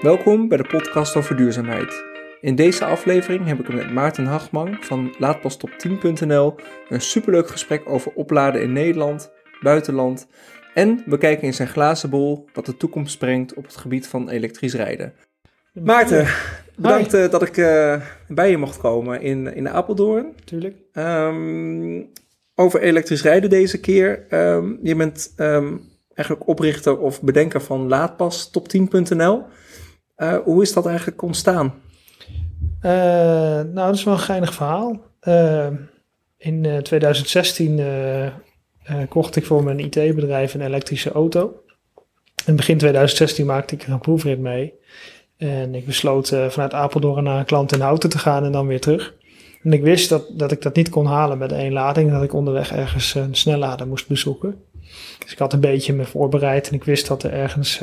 Welkom bij de podcast over duurzaamheid. In deze aflevering heb ik met Maarten Hagman van laadpastop10.nl een superleuk gesprek over opladen in Nederland, buitenland en we kijken in zijn glazen bol wat de toekomst brengt op het gebied van elektrisch rijden. Maarten, bedankt uh, dat ik uh, bij je mocht komen in, in Apeldoorn. Tuurlijk. Um, over elektrisch rijden deze keer. Um, je bent um, eigenlijk oprichter of bedenker van laadpastop10.nl. Uh, hoe is dat eigenlijk ontstaan? Uh, nou, dat is wel een geinig verhaal. Uh, in 2016 kocht ik voor mijn IT-bedrijf een elektrische auto. In begin 2016 maakte ik er een proefrit mee. En ik besloot vanuit Apeldoorn naar een klant in Houten te gaan en dan weer terug. En ik wist dat, dat ik dat niet kon halen met één lading. Dat ik onderweg ergens een snellader moest bezoeken. Dus ik had een beetje me voorbereid. En ik wist dat er ergens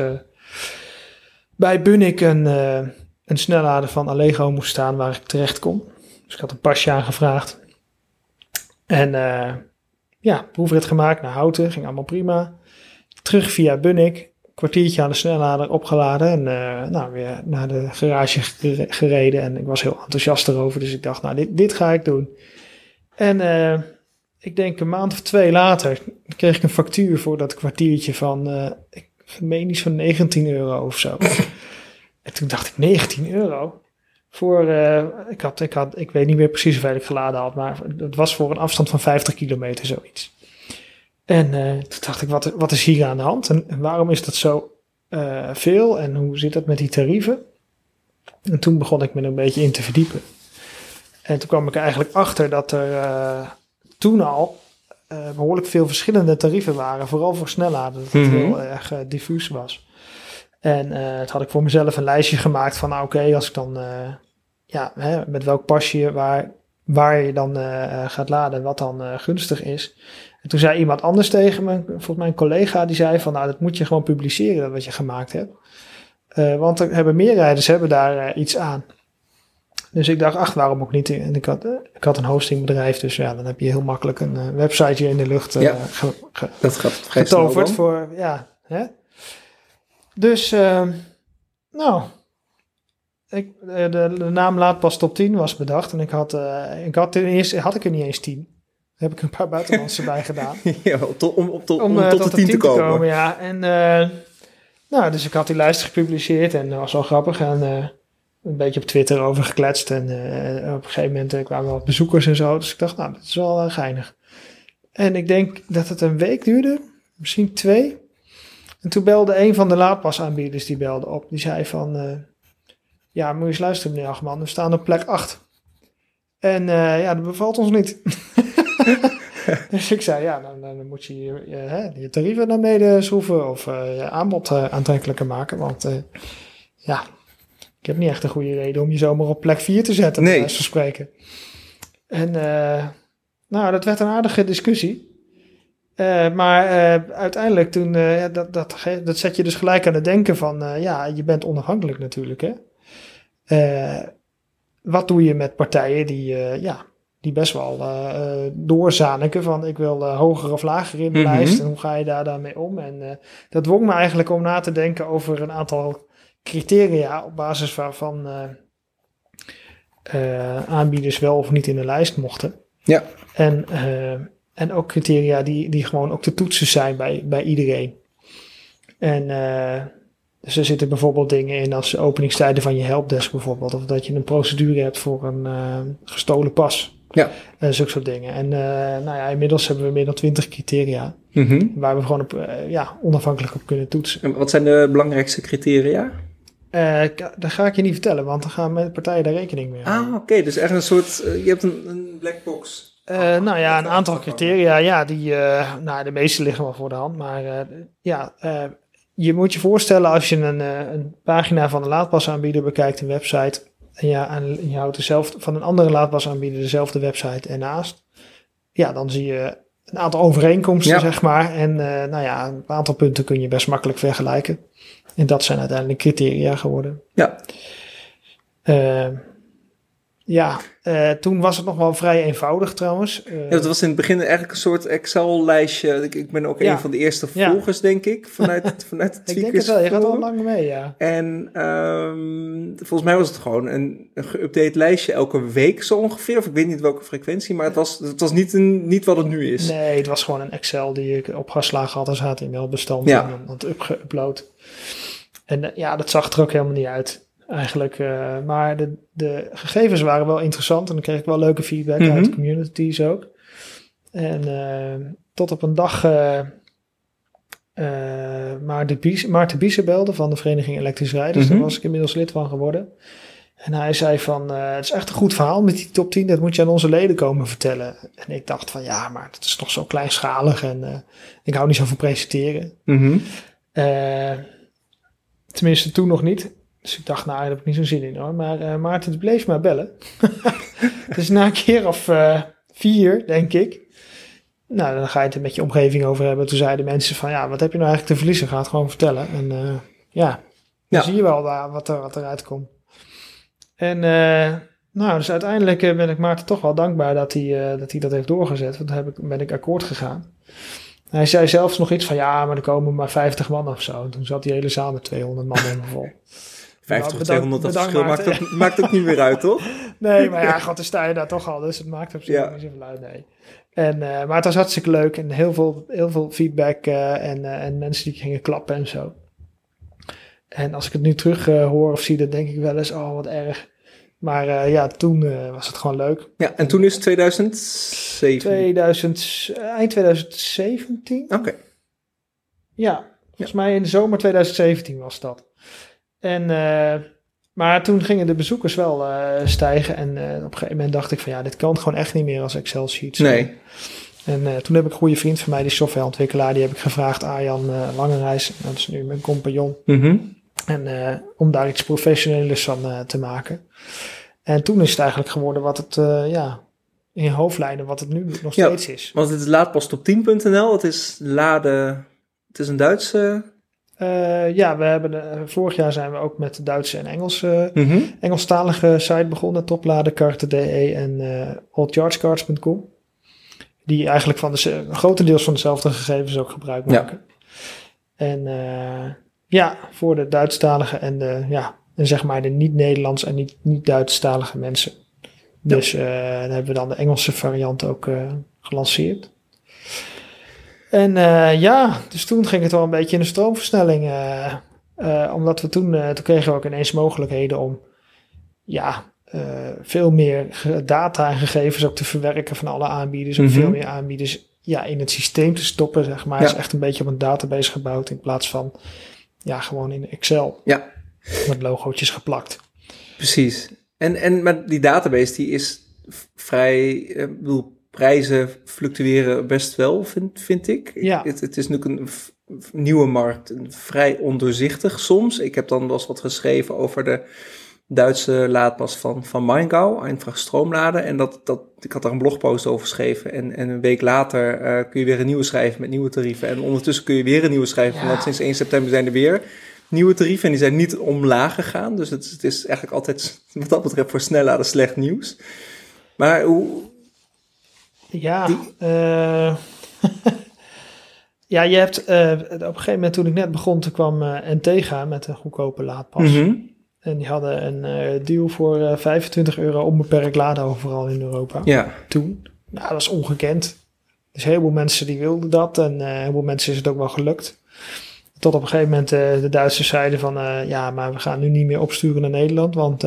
bij Bunnik een, uh, een snellader van Allego moest staan waar ik terecht kon. Dus ik had een pasje aangevraagd. En uh, ja, proefrit gemaakt naar Houten, ging allemaal prima. Terug via Bunnik, kwartiertje aan de snellader opgeladen en uh, nou, weer naar de garage gereden. En ik was heel enthousiast erover, dus ik dacht, nou, dit, dit ga ik doen. En ik denk een maand of twee later kreeg ik een factuur voor dat kwartiertje van, meen iets van 19 euro of zo. en toen dacht ik, 19 euro? Voor, uh, ik, had, ik, had, ik weet niet meer precies hoeveel ik geladen had, maar het was voor een afstand van 50 kilometer zoiets. En uh, toen dacht ik, wat, wat is hier aan de hand? En, en waarom is dat zo uh, veel? En hoe zit dat met die tarieven? En toen begon ik me er een beetje in te verdiepen. En toen kwam ik er eigenlijk achter dat er toen al uh, behoorlijk veel verschillende tarieven waren. Vooral voor snelladen, dat het mm -hmm. heel erg uh, diffuus was. En uh, het had ik voor mezelf een lijstje gemaakt van, nou oké, okay, als ik dan, ja, hè, met welk pasje, waar, waar je dan gaat laden, wat dan gunstig is. En toen zei iemand anders tegen me, volgens mij een collega, die zei van, nou dat moet je gewoon publiceren, wat je gemaakt hebt. want er hebben meer rijders hebben daar iets aan. Dus ik dacht, ach, waarom ook niet? En ik had, ik had een hostingbedrijf, dus ja, dan heb je heel makkelijk een uh, websiteje in de lucht uh, ja, ge, ge, dat gaat getoverd voor, ja. Hè? Dus, uh, nou, ik, de, de, naam Laadpas Top 10 was bedacht en ik had, ik had ten eerste, had ik er niet eens 10. Daar heb ik een paar buitenlandse bij gedaan. ja, om, om, tot, om, om tot, tot de 10 te komen. komen. Ja, en nou, dus ik had die lijst gepubliceerd en dat was wel grappig en een beetje op Twitter over gekletst. En uh, op een gegeven moment uh, kwamen wat bezoekers en zo. Dus ik dacht, nou, dat is wel uh, geinig. En ik denk dat het een week duurde, misschien twee. En toen belde een van de laadpasaanbieders, die belde op. Die zei van, ja, moet je eens luisteren meneer Achman, we staan op plek 8. En ja, dat bevalt ons niet. dus ik zei, ja, dan, dan moet je je, je, je tarieven naar beneden schroeven of je aanbod aantrekkelijker maken. Want ja, ik heb niet echt een goede reden om je zomaar op plek 4 te zetten, nee. bij spreken. En uh, nou, dat werd een aardige discussie. Uh, maar uh, uiteindelijk toen, dat, dat, dat zet je dus gelijk aan het denken van, ja, je bent onafhankelijk natuurlijk, hè. wat doe je met partijen die, ja, die best wel doorzaniken van ik wil hoger of lager in de mm -hmm. lijst en hoe ga je daar dan mee om? En dat dwong me eigenlijk om na te denken over een aantal criteria op basis waarvan uh, uh, aanbieders wel of niet in de lijst mochten. Ja. En, uh, en ook criteria die, die gewoon ook te toetsen zijn bij, bij iedereen. En dus er zitten bijvoorbeeld dingen in als openingstijden van je helpdesk bijvoorbeeld. Of dat je een procedure hebt voor een gestolen pas. Ja. En zulke soort dingen. En nou ja, inmiddels hebben we meer dan twintig criteria. Mm -hmm. Waar we gewoon op, ja, onafhankelijk op kunnen toetsen. En wat zijn de belangrijkste criteria? Uh, dat ga ik je niet vertellen, want dan gaan met partijen daar rekening mee houden. Ah, oké. Okay. Dus echt een soort, uh, je hebt een, een black box. Uh, nou ja, een aantal criteria, ja, die, nou, de meeste liggen wel voor de hand. Maar ja, je moet je voorstellen als je een, een pagina van een laadpasaanbieder bekijkt, een website, en, ja, en je houdt dezelfde, van een andere laadpasaanbieder dezelfde website ernaast. Ja, dan zie je een aantal overeenkomsten, ja. zeg maar. En nou ja, een aantal punten kun je best makkelijk vergelijken. En dat zijn uiteindelijk criteria geworden. Ja. Uh, Ja, uh, toen was het nog wel vrij eenvoudig trouwens. Uh, ja, het was in het begin eigenlijk een soort Excel-lijstje. Ik, ik, ben ook ja. een van de eerste volgers, denk ik, vanuit, vanuit het Ik denk het wel, je gaat al lang mee, ja. En um, volgens mij was het gewoon een, een geüpdate lijstje elke week zo ongeveer. Of ik weet niet welke frequentie, maar het was, het was niet, een, niet wat het nu is. Nee, het was gewoon een Excel die ik opgeslagen had als HTML-bestand ja. en dan upgeüpload. En uh, ja, dat zag er ook helemaal niet uit eigenlijk. Uh, maar de, de gegevens waren wel interessant en dan kreeg ik wel leuke feedback uit de mhm. communities ook. En uh, tot op een dag uh, Maarten, Bies, Maarten Biesen belde van de Vereniging Elektrisch Rijders. Daar mhm. was ik inmiddels lid van geworden. En hij zei van, het is echt een goed verhaal met die top 10, dat moet je aan onze leden komen vertellen. En ik dacht van, ja, maar het is toch zo kleinschalig en ik hou niet zo van presenteren. Mm tenminste, toen nog niet. Dus ik dacht, nou, daar heb ik niet zo'n zin in hoor. Maar uh, Maarten bleef maar bellen. dus na een keer of uh, vier, denk ik. Nou, dan ga je het er met je omgeving over hebben. Toen zeiden mensen van, ja, wat heb je nou eigenlijk te verliezen? Ga het gewoon vertellen. En uh, ja, dan ja. zie je wel daar wat, er, wat eruit komt. En nou, dus uiteindelijk ben ik Maarten toch wel dankbaar dat hij, dat, hij dat heeft doorgezet. Want dan heb ik, ben ik akkoord gegaan. Hij zei zelfs nog iets van, ja, maar er komen maar 50 man of zo. En toen zat die hele zaal met 200 man helemaal vol. 50 of 200, dat verschil maakt ook, maakt ook niet meer uit, toch? Nee, maar ja, god, dan sta je daar toch al, dus het maakt op zich ja. niet zoveel uit, nee. En, uh, maar het was hartstikke leuk en heel veel, heel veel feedback uh, en, uh, en mensen die gingen klappen en zo. En als ik het nu terug hoor of zie, dan denk ik wel eens, oh wat erg. Maar ja, toen was het gewoon leuk. Ja, en toen is het 2007? 2000, eind 2017. Oké. Ja, volgens mij in de zomer 2017 was dat. En, uh, maar toen gingen de bezoekers wel stijgen. En op een gegeven moment dacht ik van ja, dit kan gewoon echt niet meer als Excel sheets. Nee. En toen heb ik een goede vriend van mij, die softwareontwikkelaar, die heb ik gevraagd, Arjan Langereis, dat is nu mijn compagnon. Mm En om daar iets professioneels van te maken. En toen is het eigenlijk geworden wat het, ja, in hoofdlijnen, wat het nu nog steeds is. Want het is laadpostop10.nl, het is laden, het is een Duitse ja, we hebben vorig jaar zijn we ook met de Duitse en Engelse, mm -hmm. Engelstalige site begonnen, topladenkarten.de en uh, oldchargecards.com. Die eigenlijk van de, grotendeels van dezelfde gegevens ook gebruik maken. Ja. En ja, voor de Duitsstalige en de, ja, en zeg maar de niet-Nederlands en niet, niet-Duitsstalige mensen. Dus ja. dan hebben we dan de Engelse variant ook gelanceerd. En uh, ja, dus toen ging het wel een beetje in de stroomversnelling. Omdat we toen, toen kregen we ook ineens mogelijkheden om ja, veel meer data en gegevens ook te verwerken van alle aanbieders. Mm -hmm. veel meer aanbieders ja, in het systeem te stoppen, zeg maar. Ja. is echt een beetje op een database gebouwd in plaats van ja, gewoon in Excel. Ja. Met logootjes geplakt. Precies. En, en maar die database die is vrij, ik bedoel, prijzen fluctueren best wel, vind, vind ik. Ja. Het, het is natuurlijk een nieuwe markt, vrij ondoorzichtig soms. Ik heb dan wel eens wat geschreven over de Duitse laadpas van, van Maingau, Eintracht Stroomladen. En dat, dat, ik had daar een blogpost over geschreven. En, en een week later uh, kun je weer een nieuwe schrijven met nieuwe tarieven. En ondertussen kun je weer een nieuwe schrijven, ja. want sinds 1 september zijn er weer nieuwe tarieven. En die zijn niet omlaag gegaan. Dus het, het is eigenlijk altijd, wat dat betreft, voor snelladen slecht nieuws. Maar hoe, ja, uh, ja, je hebt uh, op een gegeven moment toen ik net begon, toen kwam Entega met een goedkope laadpas. Mm -hmm. En die hadden een deal voor 25 euro onbeperkt laden overal in Europa. Ja. Toen. Nou, dat was ongekend. Dus heel veel mensen die wilden dat en heel veel mensen is het ook wel gelukt. Tot op een gegeven moment de Duitsers zeiden van ja, maar we gaan nu niet meer opsturen naar Nederland, want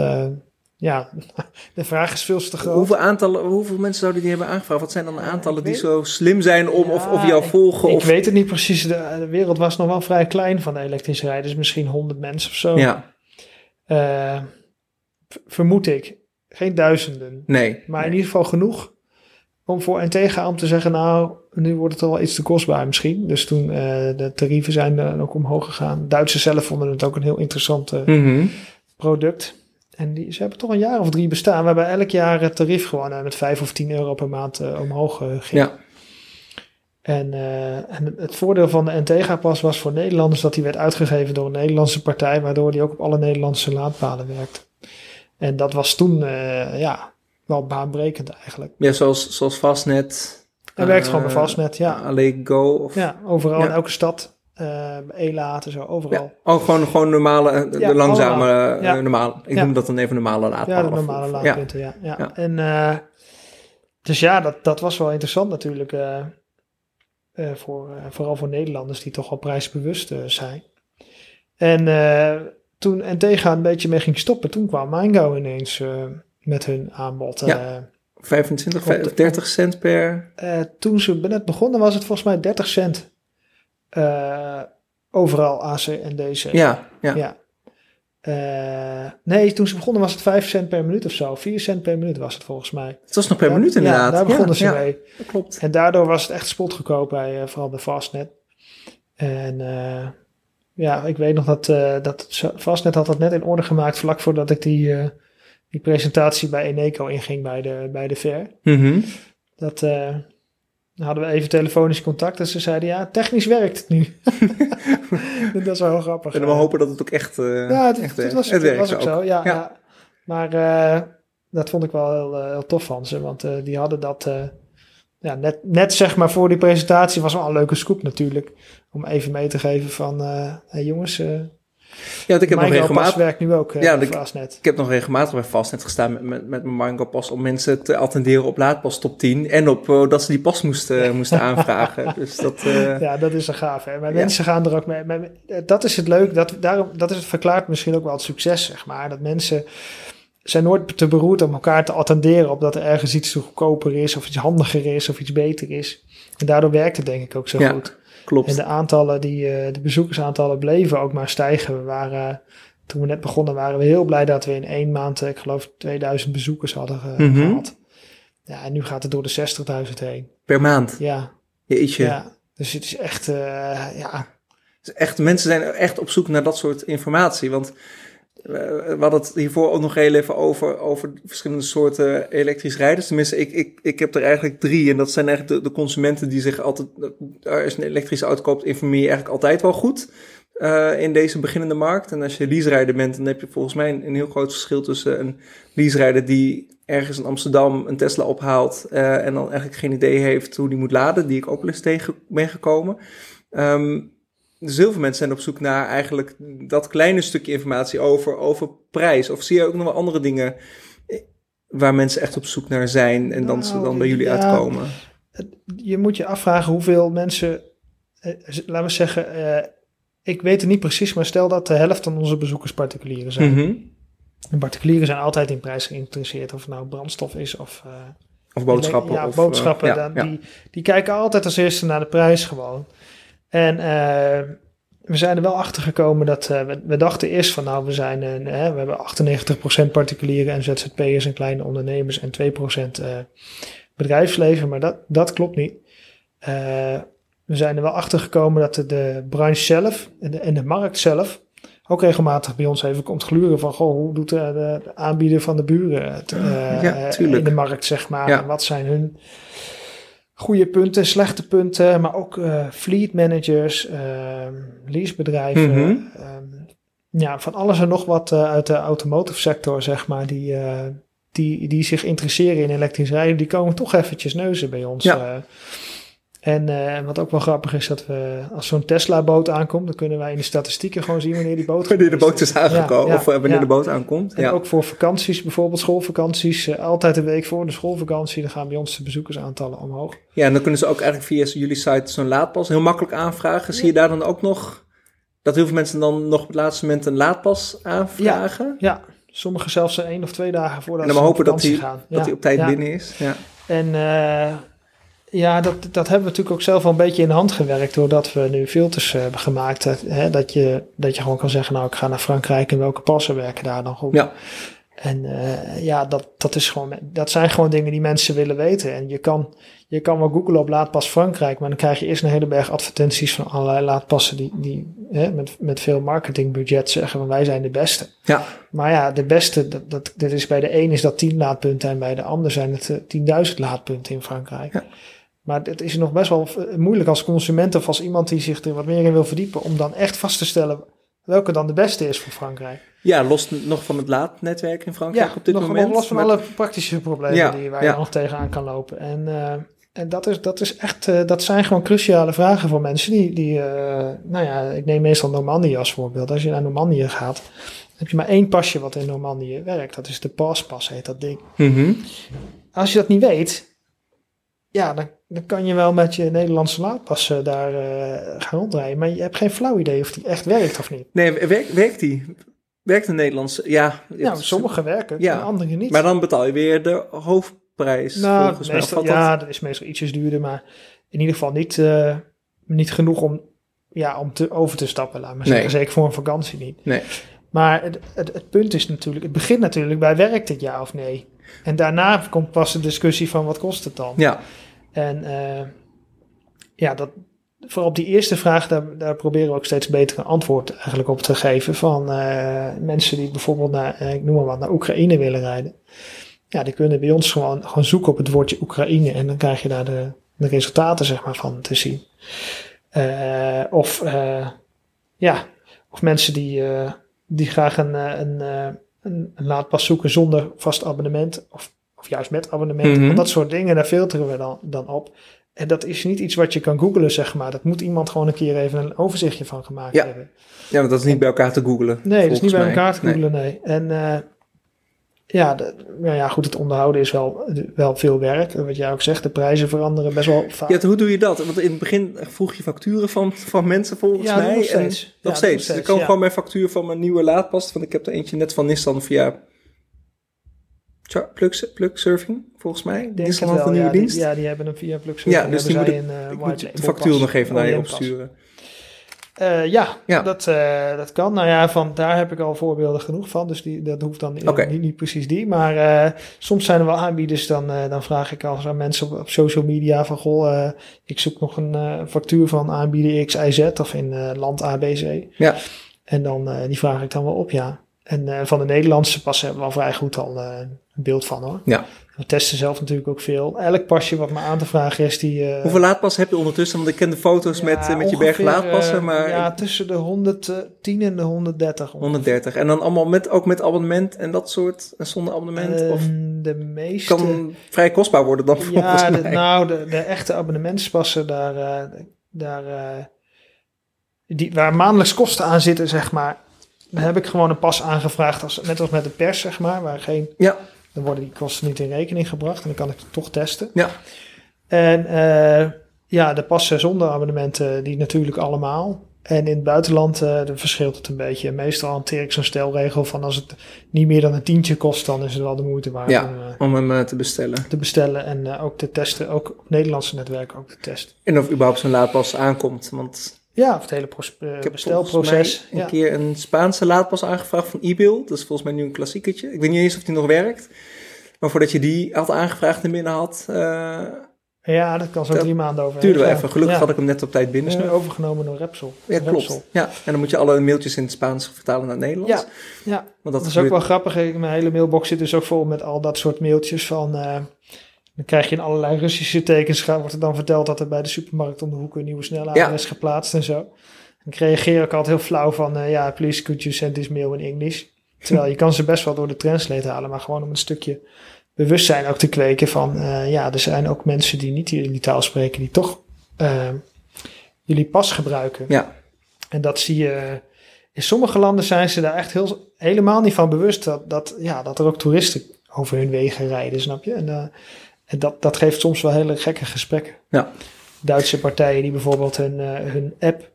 ja, de vraag is veel te groot. Hoeveel, aantallen, hoeveel mensen zouden die hebben aangevraagd? Wat zijn dan de aantallen die zo slim zijn om of, of jou volgen? Ik, of... ik weet het niet precies. De, wereld was nog wel vrij klein van de elektrische rijders. Misschien 100 mensen of zo. Ja. Uh, vermoed ik. Geen duizenden. Nee. Maar nee. in ieder geval genoeg om voor en tegen om te zeggen... nou, nu wordt het wel iets te kostbaar misschien. Dus toen uh, de tarieven zijn er ook omhoog gegaan. Duitsers zelf vonden het ook een heel interessant mm -hmm. product. En die, ze hebben toch een jaar of drie bestaan. waarbij elk jaar het tarief gewoon met 5 of 10 euro per maand uh, omhoog uh, ging. Ja. En, en, het voordeel van de Entega-pas was voor Nederlanders dat die werd uitgegeven door een Nederlandse partij, waardoor die ook op alle Nederlandse laadpalen werkt. En dat was toen eh, ja, wel baanbrekend eigenlijk. Ja, zoals, zoals Fastnet. Hij werkt gewoon eh, bij Fastnet, ja. Alleen Go. Of, Ja, overal in Ja. elke stad. eh Elaat en zo, overal. Ja. Oh, gewoon, gewoon normale, eh, de Ja, langzame, eh, Ja. normale. Ik Ja. noem dat dan even normale Ja, laadpalen. de of- normale of- laadpunten, ja. ja. Ja. En, eh, dus ja, dat, dat was wel interessant natuurlijk. eh, eh, voor, eh, vooral voor Nederlanders die toch wel prijsbewust eh, zijn. En toen NT gaan een beetje mee ging stoppen, toen kwam Mingo ineens met hun aanbod. Ja. Eh, 25, Op de- 30 cent per. toen ze net begonnen was het volgens mij 30 cent. overal AC en DC. Ja, ja. Ja. Eh, nee, toen ze begonnen was het 5 cent per minuut of zo. 4 cent per minuut was het volgens mij. Het was nog per Ja, minuut inderdaad. Ja, daar begonnen Ja, ze mee. dat klopt. En daardoor was het echt spotgoedkoop bij eh, vooral bij Fastnet. En eh, ja, ik weet nog dat, eh, dat Fastnet had dat net in orde gemaakt vlak voordat ik die, eh, die presentatie bij Eneco inging bij de, bij de fair. Mhm. Dat eh, dan hadden we even telefonisch contact en ze zeiden ja, technisch werkt het nu. dat is wel grappig. En we hopen dat het ook echt, eh Ja, het, echt het werkt. was, het was ook ook. zo. Ja, Ja. ja. Maar eh, dat vond ik wel heel, eh, heel tof van ze. Want eh, die hadden dat eh, ja, net, net zeg maar voor die presentatie. Was wel een leuke scoop natuurlijk. Om even mee te geven van... eh hey jongens, eh Ja, want ik heb nog Mingo Pas regelmatig... werkt nu ook eh Ja, Fastnet. Ik heb nog regelmatig bij Fastnet gestaan met, met, met mijn Mango pas om mensen te attenderen op laadpas top 10 en op eh, dat ze die pas moesten, moesten aanvragen. dus dat, eh, Ja, dat is een gaaf. Hè? Maar Ja. mensen gaan er ook mee. Maar dat is het leuk. Dat, daarom, dat is het verklaart misschien ook wel het succes, zeg maar. Dat mensen zijn nooit te beroerd om elkaar te attenderen op dat er ergens iets goedkoper is, of iets handiger is, of iets beter is. En daardoor werkt het denk ik ook zo Ja, goed. Klopt. En de aantallen, die, eh, de bezoekersaantallen bleven ook maar stijgen. We waren, toen we net begonnen, waren we heel blij dat we in één maand, eh, ik geloof, 2000 bezoekers hadden eh, Mhm. gehad. Ja, en nu gaat het door de 60.000 heen. Per maand. Ja, Jeetje. ja. Dus het is echt, eh, ja, Dus echt, mensen zijn echt op zoek naar dat soort informatie. Want eh, we hadden het hiervoor ook nog heel even over, over verschillende soorten elektrisch rijders. Tenminste, ik, ik, ik heb er eigenlijk drie. En dat zijn eigenlijk de, consumenten die zich altijd... Als je een elektrische auto koopt, informeer je eigenlijk altijd wel goed. eh, in deze beginnende markt. En als je leaserijder bent, dan heb je volgens mij een, heel groot verschil tussen een leaserijder die ergens in Amsterdam een Tesla ophaalt eh, en dan eigenlijk geen idee heeft hoe die moet laden, die ik ook wel eens tegen ben gekomen. Ehm, dus heel veel mensen zijn op zoek naar eigenlijk dat kleine stukje informatie over, over prijs. Of zie je ook nog wel andere dingen eh, waar mensen echt op zoek naar zijn en dan ze dan bij jullie ja. uitkomen? je moet je afvragen hoeveel mensen, eh, laten we zeggen, eh, ik weet het niet precies, maar stel dat de helft van onze bezoekers particulieren zijn. Mhm. En particulieren zijn altijd in prijs geïnteresseerd, of het nou brandstof is of... eh, Of boodschappen. Ja, of, boodschappen. ja, dan, ja. Die, die kijken altijd als eerste naar de prijs gewoon. En eh, we zijn er wel achter gekomen dat eh, we, we dachten eerst van nou, we zijn een, hè, we hebben 98% particulieren en ZZP'ers en kleine ondernemers en 2% eh, bedrijfsleven, maar dat, dat klopt niet. We zijn er wel achter gekomen dat de, de branche zelf en de, en de markt zelf ook regelmatig bij ons even komt gluren van goh, hoe doet de, de, de aanbieder van de buren het Ja, tuurlijk. in de markt, zeg maar. Ja. Wat zijn hun goede punten, slechte punten, maar ook eh, fleet managers, ehm, leasebedrijven. Mhm. ehm, ja, van alles en nog wat eh, uit de automotive sector, zeg maar, die, eh, die, die zich interesseren in elektrisch rijden, die komen toch eventjes neuzen bij ons. Ja. En eh, wat ook wel grappig is, dat we als zo'n Tesla-boot aankomt, dan kunnen wij in de statistieken gewoon zien wanneer die boot Wanneer de boot is aangekomen Ja, ja, of eh, wanneer ja. de boot aankomt. En ja. ook voor vakanties, bijvoorbeeld schoolvakanties, eh, altijd een week voor de schoolvakantie, dan gaan bij ons de bezoekersaantallen omhoog. ja, en dan kunnen ze ook eigenlijk via jullie site zo'n laadpas heel makkelijk aanvragen. Zie je daar dan ook nog dat heel veel mensen dan nog op het laatste moment een laadpas aanvragen? Ja, sommigen zelfs één of twee dagen voordat En dan ze maar op hopen dat die- gaan. Dat hij op tijd binnen is. Ja. En ja, dat, dat hebben we natuurlijk ook zelf wel een beetje in de hand gewerkt, doordat we nu filters eh, hebben gemaakt. Dat, hè, dat, je, dat je gewoon kan zeggen, nou ik ga naar Frankrijk en welke passen werken daar dan goed. Ja. En eh, ja, dat, dat, is gewoon, dat zijn gewoon dingen die mensen willen weten. En je kan, je kan wel googlen op laadpas Frankrijk, maar dan krijg je eerst een hele berg advertenties van allerlei laadpassen die, die hè, met, met veel marketingbudget zeggen van wij zijn de beste. Ja. Maar ja, de beste, dat, dat, dat is bij de een is dat 10 laadpunten en bij de ander zijn het eh, 10.000 laadpunten in Frankrijk. Ja. Maar het is nog best wel eh, moeilijk als consument of als iemand die zich er wat meer in wil verdiepen om dan echt vast te stellen welke dan de beste is voor Frankrijk. Ja, los nog van het laadnetwerk in Frankrijk op dit nog, moment. Nog los van maar- alle praktische problemen Ja, die, waar ja. je nog tegenaan kan lopen. En, eh, en dat, is, dat is echt, eh, dat zijn gewoon cruciale vragen voor mensen die, die nou ja, ik neem meestal Normandië als voorbeeld. Als je naar Normandië gaat, heb je maar één pasje wat in Normandië werkt. Dat is de paspas, heet dat ding. Mhm. Als je dat niet weet, ja, dan, dan kan je wel met je Nederlandse laadpas eh, daar eh, gaan rondrijden. Maar je hebt geen flauw idee of die echt werkt of niet. Nee, werkt, werkt die? Werkt de Nederlandse? Ja. Nou, sommige werken, Ja, andere niet. Maar dan betaal je weer de hoofdprijs Nou, volgens meestal, ja, dat is meestal ietsjes duurder, maar in ieder geval niet, eh, niet genoeg om, ja, om te, over te stappen, laat maar Nee. zeggen. Zeker voor een vakantie niet. Nee. Maar het, het, het punt is natuurlijk, het begint natuurlijk bij werkt het ja of nee? En daarna komt pas de discussie van wat kost het dan? Ja, En eh, ja, dat, vooral op die eerste vraag, daar, daar proberen we ook steeds beter een antwoord eigenlijk op te geven. Van eh, mensen die bijvoorbeeld naar, eh, ik noem maar wat, naar Oekraïne willen rijden. Ja, die kunnen bij ons gewoon, gewoon zoeken op het woordje Oekraïne en dan krijg je daar de, de resultaten zeg maar, van te zien. Of, ja, of mensen die, die graag een, een, een, een laadpas zoeken zonder vast abonnement. Of, of juist met abonnement. Mhm. Want dat soort dingen, daar filteren we dan, dan op. En dat is niet iets wat je kan googlen, zeg maar. Dat moet iemand gewoon een keer even een overzichtje van gemaakt Ja. hebben. ja, want dat is niet bij elkaar te googlen. Nee, dat is niet bij mij. elkaar te googlen, nee. En eh, ja, de, nou ja, goed, het onderhouden is wel, wel veel werk. En Wat jij ook zegt, de prijzen veranderen best wel vaak. Ja, hoe doe je dat? Want in het begin vroeg je facturen van, van mensen volgens Ja, mij. nog en steeds. nog Ja, steeds. nog Ik kan ja. gewoon mijn factuur van mijn nieuwe laadpas. Want ik heb er eentje net van Nissan via plug, plug Surfing, volgens mij. Denk het had een wel, nieuwe ja, dienst. Die, ja, die hebben een via Plug Ja, dus die moet een, ik- uh, ik moet de factuur nog even naar je opsturen. Eh, ja, Ja. Dat, eh, dat kan. Nou ja, van, daar heb ik al voorbeelden genoeg van. Dus die, dat hoeft dan niet, niet precies die. Maar eh, soms zijn er wel aanbieders. Dan, eh, dan vraag ik als aan mensen op, op social media van... Goh, eh, ik zoek nog een eh, factuur van aanbieder X, Y, Z of in eh, land ABC. Ja. En dan, eh, die vraag ik dan wel op, ja. En eh, van de Nederlandse passen hebben we al vrij goed al eh, een beeld van, hoor. Ja. We testen zelf natuurlijk ook veel. Elk pasje wat me aan te vragen is, die... eh, Hoeveel laadpassen heb je ondertussen? Want ik ken de foto's ja, met, eh, met je berg laadpassen, eh, maar Ja, tussen de 110 en de 130. ongeveer. 130. En dan allemaal met, ook met abonnement en dat soort, en zonder abonnement? of Ehm, de meeste... kan vrij kostbaar worden dan volgens ja, de, mij. nou, de, de echte abonnementspassen, daar, daar, die, waar maandelijks kosten aan zitten, zeg maar. Dan heb ik gewoon een pas aangevraagd, als, net als met de pers, zeg maar. Waar geen, Ja. Dan worden die kosten niet in rekening gebracht en dan kan ik het toch testen. Ja. En eh, ja, de passen zonder abonnementen, die natuurlijk allemaal. En in het buitenland eh, dan verschilt het een beetje. Meestal hanteer ik zo'n stelregel van als het niet meer dan een tientje kost, dan is het wel de moeite waard Ja. om eh, Om hem eh, te bestellen. te bestellen en eh, ook te testen. Ook op Nederlandse netwerken ook te testen. En of überhaupt zo'n laadpas aankomt. Want Ja, of het hele pros- eh, ik heb bestelproces. volgens mij een Ja. keer een Spaanse laadpas aangevraagd van e-bill. Dat is volgens mij nu een klassiekertje. Ik weet niet eens of die nog werkt. Maar voordat je die had aangevraagd en binnen had, eh ja, dat kan zo drie maanden over. duurde wel even. Gelukkig ja. had ik hem net op tijd binnen. snel. overgenomen door Repsol. Ja, Repsol. klopt. Ja, en dan moet je alle mailtjes in het Spaans vertalen naar het Nederlands. Ja, ja. Want dat, Dat is ook wel grappig. Mijn hele mailbox zit dus ook vol met al dat soort mailtjes van... dan krijg je in allerlei Russische tekens... wordt er dan verteld dat er bij de supermarkt om de hoek... een nieuwe snelheid Ja. is geplaatst en zo. En ik reageer ook altijd heel flauw van... eh, ja, please could you send this mail in English? Terwijl je kan ze best wel door de translate halen... maar gewoon om een stukje bewustzijn ook te kweken van... eh, ja, er zijn ook mensen die niet jullie taal spreken... die toch eh, jullie pas gebruiken. Ja, En dat zie je. In sommige landen zijn ze daar echt heel, helemaal niet van bewust dat, dat, ja, dat er ook toeristen over hun wegen rijden, snap je? En, eh, en dat, dat geeft soms wel hele gekke gesprekken. Ja. Duitse partijen die bijvoorbeeld hun, eh, hun app.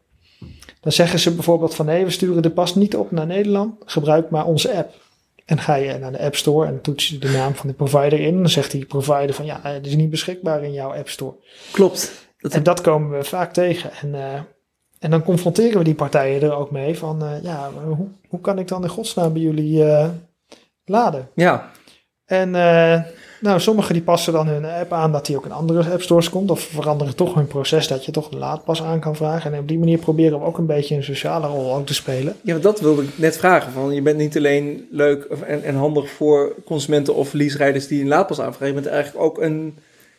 Dan zeggen ze bijvoorbeeld van nee, we sturen de pas niet op naar Nederland, gebruik maar onze app. En ga je naar de App Store en toets je de naam van de provider in. Dan zegt die provider van ja, het is niet beschikbaar in jouw App Store. klopt. Dat En dat komen we vaak tegen. En, eh, en dan confronteren we die partijen er ook mee van, eh, ja, hoe, hoe kan ik dan in godsnaam bij jullie eh, laden? Ja, En eh, nou, sommigen die passen dan hun app aan dat die ook in andere app stores komt. Of veranderen toch hun proces dat je toch een laadpas aan kan vragen. En op die manier proberen we ook een beetje een sociale rol ook te spelen. Ja, dat wilde ik net vragen. Van, je bent niet alleen leuk en, en handig voor consumenten of leaserijders die een laadpas aanvragen. Je bent eigenlijk ook een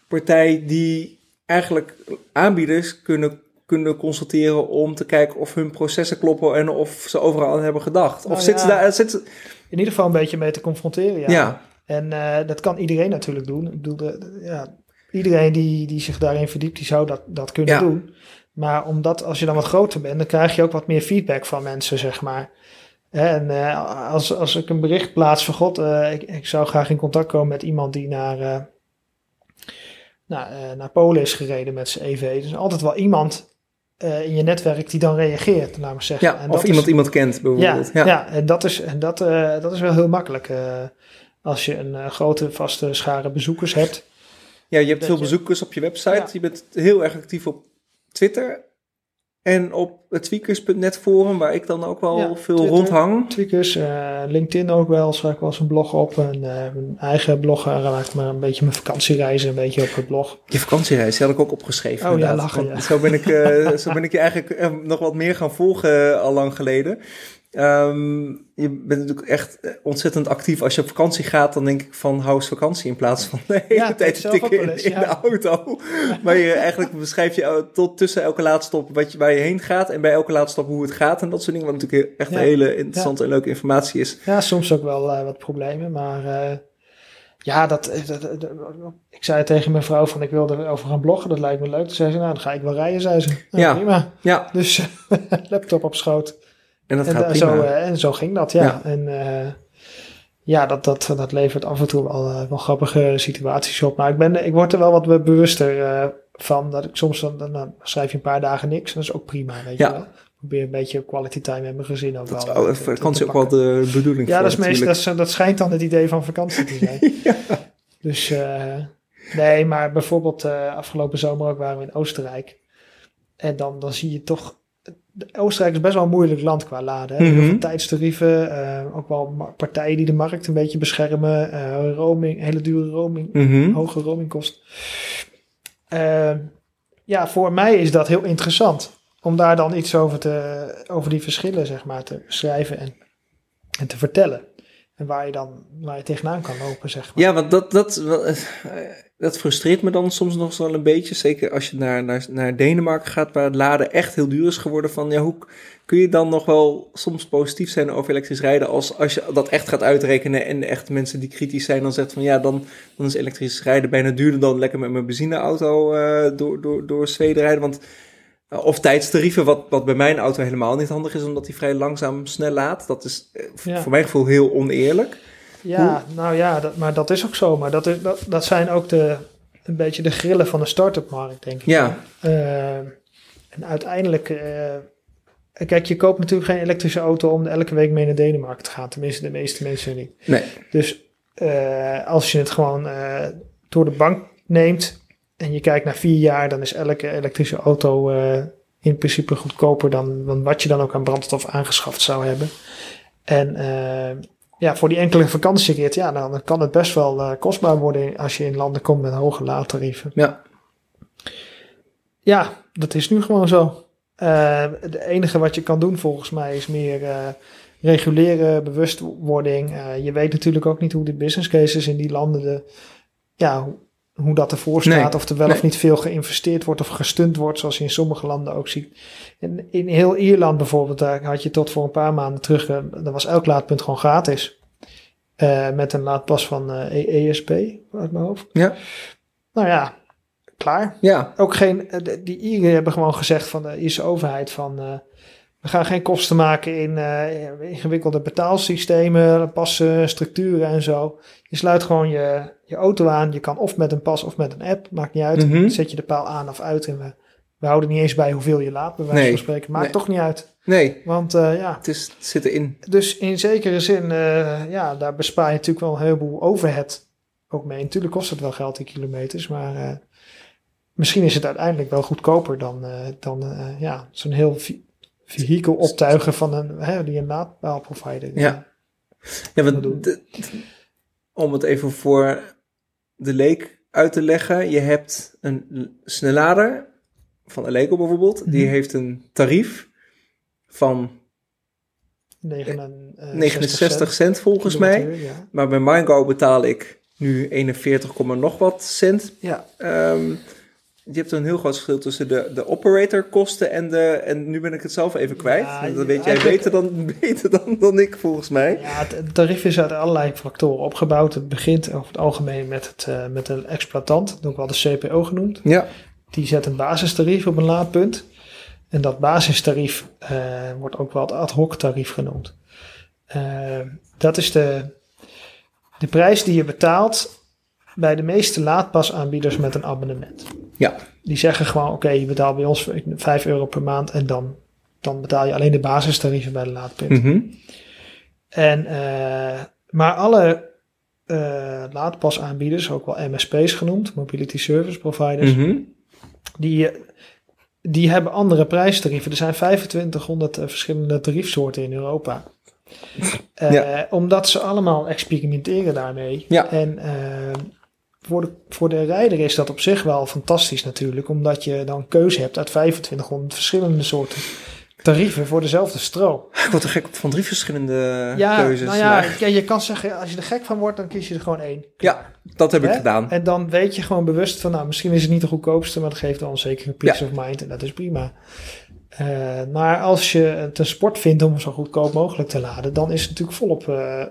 partij die eigenlijk aanbieders kunnen kunnen consulteren om te kijken of hun processen kloppen en of ze overal aan hebben gedacht. Of Nou zit ze daar, zit ze, In ieder geval een beetje mee te confronteren, ja. ja. En eh, dat kan iedereen natuurlijk doen. Ik bedoel, de- de- ja, iedereen die, die zich daarin verdiept, die zou dat, dat kunnen Ja. doen. Maar omdat als je dan wat groter bent, dan krijg je ook wat meer feedback van mensen, zeg maar. En eh, als, als ik een bericht plaats van God, eh, ik, ik zou graag in contact komen met iemand die naar, naar, naar Polen is gereden met zijn EV. Er is altijd wel iemand in je netwerk die dan reageert, laat maar zeggen. ja. En Of dat iemand is, iemand kent bijvoorbeeld. ja, Ja, ja. en dat is, en dat, dat is wel heel makkelijk. Als je een eh, grote vaste schare bezoekers hebt. Ja, je hebt veel je- bezoekers op je website. Ja. Je bent heel erg actief op Twitter. En op het tweakers.net forum, waar ik dan ook wel Ja, veel Twitter. rondhang. Tweakers, eh, LinkedIn ook wel, schrijf ik wel eens een blog op. En, eh, mijn eigen blog, ik maar een beetje mijn vakantiereizen een beetje op het blog. Je vakantiereis, die had ik ook opgeschreven. Oh ja, lachen, ja. Zo ben, ik, zo ben ik je eigenlijk nog wat meer gaan volgen al lang geleden. Ehm, je bent natuurlijk echt eh, ontzettend actief. Als je op vakantie gaat, dan denk ik van hou eens vakantie in plaats van de hele Ja, tijd te tikken in, eens, in ja. de auto. maar je eigenlijk beschrijf je eh, tot tussen elke laadstop wat je, waar je heen gaat en bij elke laadstop hoe het gaat en dat soort dingen. Wat natuurlijk echt Ja. een hele interessante en leuke informatie is. Ja, soms ook wel eh, wat problemen, maar ja, dat, dat, dat- ik zei tegen mijn vrouw van ik wilde over gaan bloggen, dat lijkt me leuk. Toen zei ze, nou dan ga ik wel rijden, zei ze. Nou, Ja. prima. Ja, Dus laptop op schoot. En dat en, gaat da- prima. zo, eh, en zo ging dat, ja. Ja. En eh, ja, dat, dat, dat levert af en toe wel, eh, wel grappige situaties op. Maar ik, ben, ik word er wel wat bewuster eh, van. Dat ik soms dan, schrijf je een paar dagen niks. En dat is ook prima, weet Ja. je wel. Ik probeer een beetje quality time met mijn gezin ook Dat is wel. eh, te- vakantie te ook wel de bedoeling Ja, voor dat, is meest, dat, is- schijnt dan het idee van vakantie te zijn. Dus eh, nee, maar bijvoorbeeld eh, afgelopen zomer ook waren we in Oostenrijk. En dan, dan zie je toch... Oostenrijk is best wel een moeilijk land qua laden. Heel Mhm. veel tijdstarieven, eh, ook wel partijen die de markt een beetje beschermen. eh, roaming, hele dure roaming, Mhm. hoge roamingkosten. Eh, ja, voor mij is dat heel interessant. Om daar dan iets over, te, over die verschillen zeg maar, te beschrijven en, en te vertellen. En waar je dan waar je tegenaan kan lopen, zeg maar. Ja, want dat, dat, eh, dat frustreert me dan soms nog wel een beetje. Zeker als je naar, naar, naar Denemarken gaat, waar het laden echt heel duur is geworden. Van, ja, hoe kun je dan nog wel soms positief zijn over elektrisch rijden... als, als je dat echt gaat uitrekenen en de echte mensen die kritisch zijn... dan zegt van ja, dan, dan is elektrisch rijden bijna duurder dan lekker met mijn benzineauto eh, door, door, door Zweden rijden. Want, of tijdstarieven, wat, wat bij mijn auto helemaal niet handig is... omdat die vrij langzaam snel laat. Dat is eh, Ja. voor mijn gevoel heel oneerlijk. Ja, nou ja, dat, maar dat is ook zo. Maar dat, is, dat, dat zijn ook de, een beetje de grillen van de start-up markt, denk ik. Ja, Eh, en uiteindelijk, eh, kijk, je koopt natuurlijk geen elektrische auto om elke week mee naar Denemarken te gaan. Tenminste, de meeste mensen niet. nee. Dus eh, als je het gewoon eh, door de bank neemt en je kijkt naar vier jaar, dan is elke elektrische auto eh, in principe goedkoper dan, dan wat je dan ook aan brandstof aangeschaft zou hebben. En eh, ja, voor die enkele vakantierit, ja, nou, dan kan het best wel eh, kostbaar worden als je in landen komt met hoge laadtarieven. Ja. Ja, dat is nu gewoon zo. Het enige wat je kan doen volgens mij is meer reguleren, bewustwording. Je weet natuurlijk ook niet hoe de business cases in die landen, de, ja, hoe, dat ervoor staat. Nee, Of er wel nee. of niet veel geïnvesteerd wordt of gestund wordt, zoals je in sommige landen ook ziet. In, in heel Ierland bijvoorbeeld, daar had je tot voor een paar maanden terug, eh, daar was elk laadpunt gewoon gratis. Eh, met een laadpas van eh, ESP uit mijn hoofd. Ja. Nou ja, klaar Ja, ook geen, die Ieren hebben gewoon gezegd van de Ierse overheid van we gaan geen kosten maken in ingewikkelde betaalsystemen, passen, structuren en zo. Je sluit gewoon je, je auto aan. Je kan of met een pas of met een app, maakt niet uit. Mhm. Zet je de paal aan of uit en we, we houden niet eens bij hoeveel je laat, bij wijze Nee. van spreken. Maakt Nee. toch niet uit. nee, Want eh, ja, het, is, het zit erin. dus in zekere zin, eh, ja, daar bespaar je natuurlijk wel een heleboel overhead ook mee. Natuurlijk kost het wel geld, die kilometers, maar eh, misschien is het uiteindelijk wel goedkoper dan, dan ja, zo'n heel vehikel optuigen van een, hè, die een laadpaalprovider. Ja. Ja, want om het even voor de leek uit te leggen. Je hebt een snellader van Allego bijvoorbeeld. Die Mhm. heeft een tarief van 69, 69 cent volgens mij. Ja. Maar bij MindGo betaal ik nu 41, komma nog wat cent ja. Ehm, je hebt een heel groot verschil tussen de, de operatorkosten en de. En nu ben ik het zelf even kwijt. Ja, dat weet jij beter dan, beter dan, dan ik, volgens mij. Ja, het, het tarief is uit allerlei factoren opgebouwd. Het begint over het algemeen met, het, eh, met een exploitant, ook wel de CPO genoemd. Ja. Die zet een basistarief op een laadpunt. En dat basistarief eh, wordt ook wel het ad hoc tarief genoemd. Eh, dat is de, de prijs die je betaalt bij de meeste laadpasaanbieders met een abonnement. Ja. Die zeggen gewoon, oké, je betaalt bij ons 5 euro per maand en dan, dan betaal je alleen de basistarieven bij de laadpunt. Mhm. En, eh, maar alle eh, laadpasaanbieders, ook wel MSP's genoemd, Mobility Service Providers, Mhm. die, die hebben andere prijstarieven. Er zijn 2500 eh, verschillende tariefsoorten in Europa. Ja. Omdat ze allemaal experimenteren daarmee. Ja. En eh, voor, de, voor de rijder is dat op zich wel fantastisch natuurlijk. Omdat je dan keuze hebt uit 2500 verschillende soorten tarieven voor dezelfde stroom. Ik word er gek op van drie verschillende Ja, keuzes. nou ja, je kan zeggen, als je er gek van wordt, dan kies je er gewoon één. ja, dat heb ik gedaan. En dan weet je gewoon bewust van, nou, misschien is het niet de goedkoopste, maar dat geeft wel een zekere peace of mind en dat is prima. Eh, maar als je het een sport vindt om zo goedkoop mogelijk te laden, dan is het natuurlijk volop eh,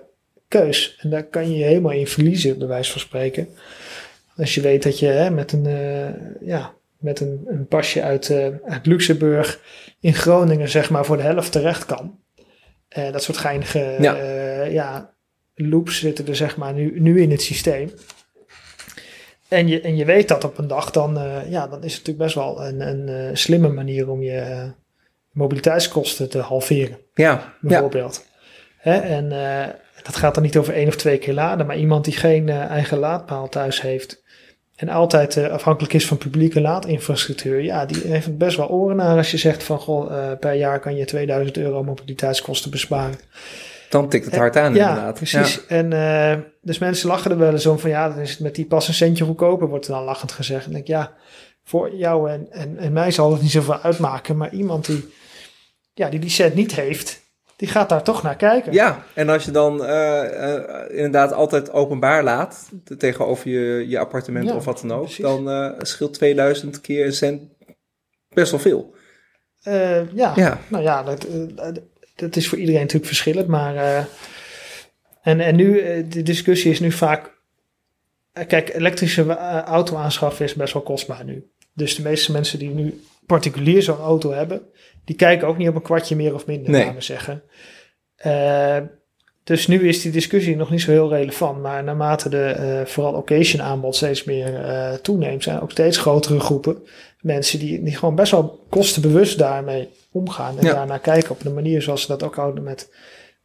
keus. En daar kan je je helemaal in verliezen, bij wijze van spreken. Als je weet dat je hè, met een, eh, ja, met een, een pasje uit, eh, uit Luxemburg in Groningen, zeg maar, voor de helft terecht kan. Eh, dat soort geinige Ja. ja. loops zitten er, zeg maar, nu, nu in het systeem. En je, en je weet dat op een dag, dan, ja, dan is het natuurlijk best wel een, een slimme manier om je mobiliteitskosten te halveren Ja, ja. bijvoorbeeld. Hè? En dat gaat dan niet over één of twee keer laden, maar iemand die geen eigen laadpaal thuis heeft en altijd eh, afhankelijk is van publieke laadinfrastructuur, ja, die heeft het best wel oren naar als je zegt van, goh, eh, per jaar kan je 2000 euro mobiliteitskosten besparen. dan tikt het hard aan ja, inderdaad. precies. En eh, dus mensen lachen er wel eens om van, ja, dan is het met die pas een centje goedkoper, wordt er dan lachend gezegd. En ik denk, ja, voor jou en, en, en mij zal het niet zoveel uitmaken, maar iemand die, ja, die die cent niet heeft, die gaat daar toch naar kijken. Ja, en als je dan eh, eh, inderdaad altijd openbaar laat te- tegenover je, je appartement Ja, of wat dan ook, precies. dan eh, scheelt 2000 keer een cent best wel veel. Ja. Ja, nou ja, dat, dat is voor iedereen natuurlijk verschillend. Maar, en, en nu, de discussie is nu vaak... kijk, elektrische auto aanschaffen is best wel kostbaar nu. Dus de meeste mensen die nu particulier zo'n auto hebben... die kijken ook niet op een kwartje meer of minder, Nee. laten we zeggen. Eh, dus nu is die discussie nog niet zo heel relevant. Maar naarmate de eh, vooral occasion aanbod steeds meer eh, toeneemt... zijn ook steeds grotere groepen mensen die, die gewoon best wel kostenbewust daarmee omgaan. En Ja. daarnaar kijken op de manier zoals ze dat ook houden met,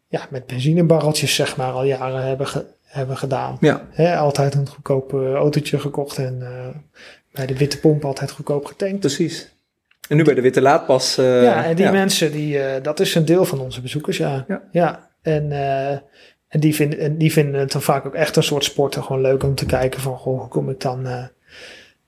ja, met benzinebarreltjes, zeg maar, al jaren hebben, ge- hebben gedaan. ja, Hè, altijd een goedkoop eh, autootje gekocht en bij de witte pomp altijd goedkoop getankt. precies. En nu bij de witte laadpas. eh, ja, en die ja. mensen, die, eh, dat is een deel van onze bezoekers, ja. Ja. En, eh, en, die vinden, en die vinden het dan vaak ook echt een soort sport. en Gewoon leuk om te kijken van, goh, hoe kom ik dan eh,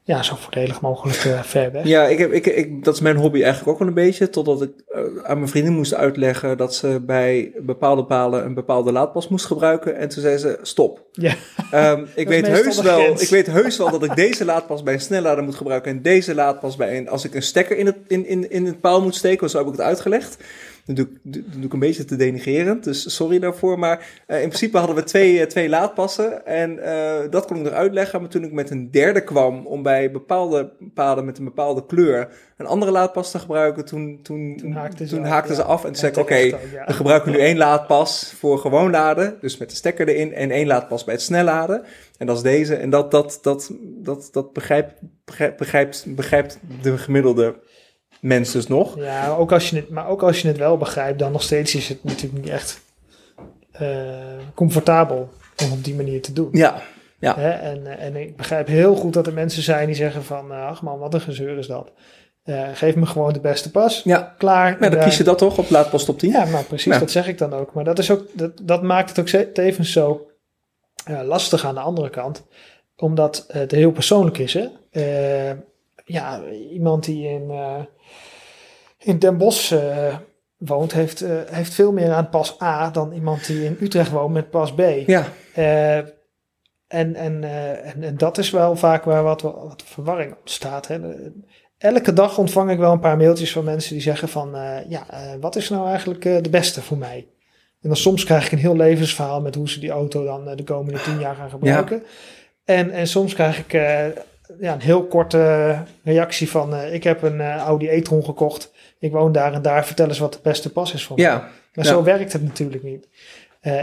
ja, zo voordelig mogelijk eh, ver weg. Ja, ik heb, ik, ik, dat is mijn hobby eigenlijk ook wel een beetje. Totdat ik eh, aan mijn vrienden moest uitleggen dat ze bij bepaalde palen een bepaalde laadpas moest gebruiken. En toen zei ze: stop. Ja. Ehm, ik, weet heus wel, grens. ik weet heus wel dat ik deze laadpas bij een snellader moet gebruiken. En deze laadpas bij een. Als ik een stekker in het, in, in, in het paal moet steken, zo heb ik het uitgelegd. Dan doe, ik, doe, doe ik een beetje te denigrerend, dus sorry daarvoor. Maar eh, in principe hadden we twee, eh, twee laadpassen en eh, dat kon ik nog uitleggen. Maar toen ik met een derde kwam om bij bepaalde paden met een bepaalde kleur een andere laadpas te gebruiken, toen, toen, Toen haakten ze toen af, ze ja. af. En toen zei ik, oké, ja. we gebruiken nu één laadpas voor gewoon laden, dus met de stekker erin, en één laadpas bij het snel laden. En dat is deze. En dat, dat, dat, dat, dat begrijpt, begrijpt, begrijpt de gemiddelde mens dus nog. Ja, ook als je het, maar ook als je het wel begrijpt, dan nog steeds is het natuurlijk niet echt eh, comfortabel om op die manier te doen. Ja, ja. Hè? En, eh, en ik begrijp heel goed dat er mensen zijn die zeggen van, eh, ach man, wat een gezeur is dat. Geef me gewoon de beste pas. Ja, Klaar. maar dan kies je dat toch op laadpas top 10? Ja, nou precies, Ja. dat zeg ik dan ook. Maar dat, is ook, dat, dat maakt het ook tevens zo lastig aan de andere kant. Omdat het heel persoonlijk is. Hè? Ja, iemand die in, in Den Bosch eh, woont, heeft, eh, heeft veel meer aan pas A dan iemand die in Utrecht woont met pas B. Ja, Eh, en, en, en, en dat is wel vaak waar wat, wat verwarring ontstaat. Hè. Elke dag ontvang ik wel een paar mailtjes van mensen die zeggen van, ja, wat is nou eigenlijk de beste voor mij? En dan soms krijg ik een heel levensverhaal met hoe ze die auto dan de komende tien jaar gaan gebruiken. En, en soms krijg ik ja, een heel korte reactie van, ik heb een Audi e-tron gekocht. Ik woon daar en daar, vertel eens wat de beste pas is voor ja. mij. Maar zo werkt het natuurlijk niet.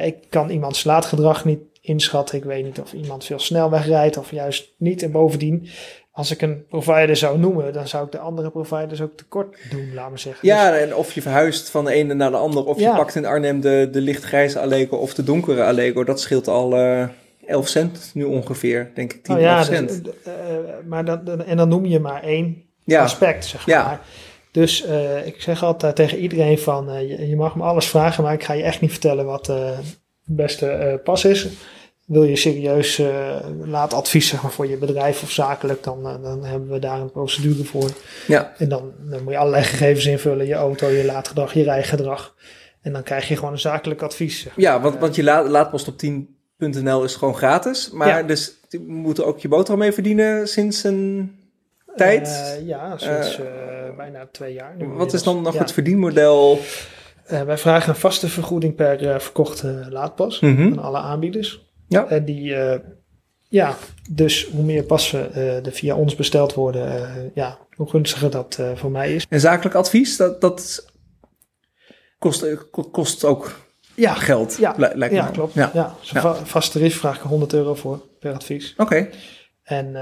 ik kan iemands laadgedrag niet inschatten. Ik weet niet of iemand veel snelweg rijdt of juist niet. En bovendien, als ik een provider zou noemen, dan zou ik de andere providers ook tekort doen, laat maar zeggen. Ja, dus- en of je verhuist van de ene naar de andere, of je pakt in Arnhem de, de lichtgrijze Allego of de donkere Allego, dat scheelt al uh, eh, 11 cent nu ongeveer, denk ik 10 oh ja, dus, cent. Dus, uh, maar dan, en dan noem je maar één aspect, zeg maar. Ja. Dus uh, ik zeg altijd tegen iedereen van, je, je, mag me alles vragen, maar ik ga je echt niet vertellen wat beste uh, pas is. Wil je serieus laat advies zeg maar, voor je bedrijf of zakelijk, dan, dan hebben we daar een procedure voor. Ja. En dan, dan moet je allerlei gegevens invullen, je auto, je laadgedrag, je rijgedrag. En dan krijg je gewoon een zakelijk advies. Zeg maar. Ja, want, want je laat, laadpost op 10.nl is gewoon gratis. Maar ja. dus je moet ook je boterham mee verdienen sinds een tijd? Uh, ja, sinds bijna twee jaar. Nu wat is dan nog het verdienmodel? Wij vragen een vaste vergoeding per verkochte laadpas mm -hmm. aan alle aanbieders. Ja. En die, ja, dus hoe meer passen er via ons besteld worden, ja, hoe gunstiger dat voor mij is. En zakelijk advies, dat, dat kost, kost ook ja. geld, ja. lijkt ja, klopt. Ja, ja. ja. vast tarief vraag ik 100 euro voor per advies. Oké. En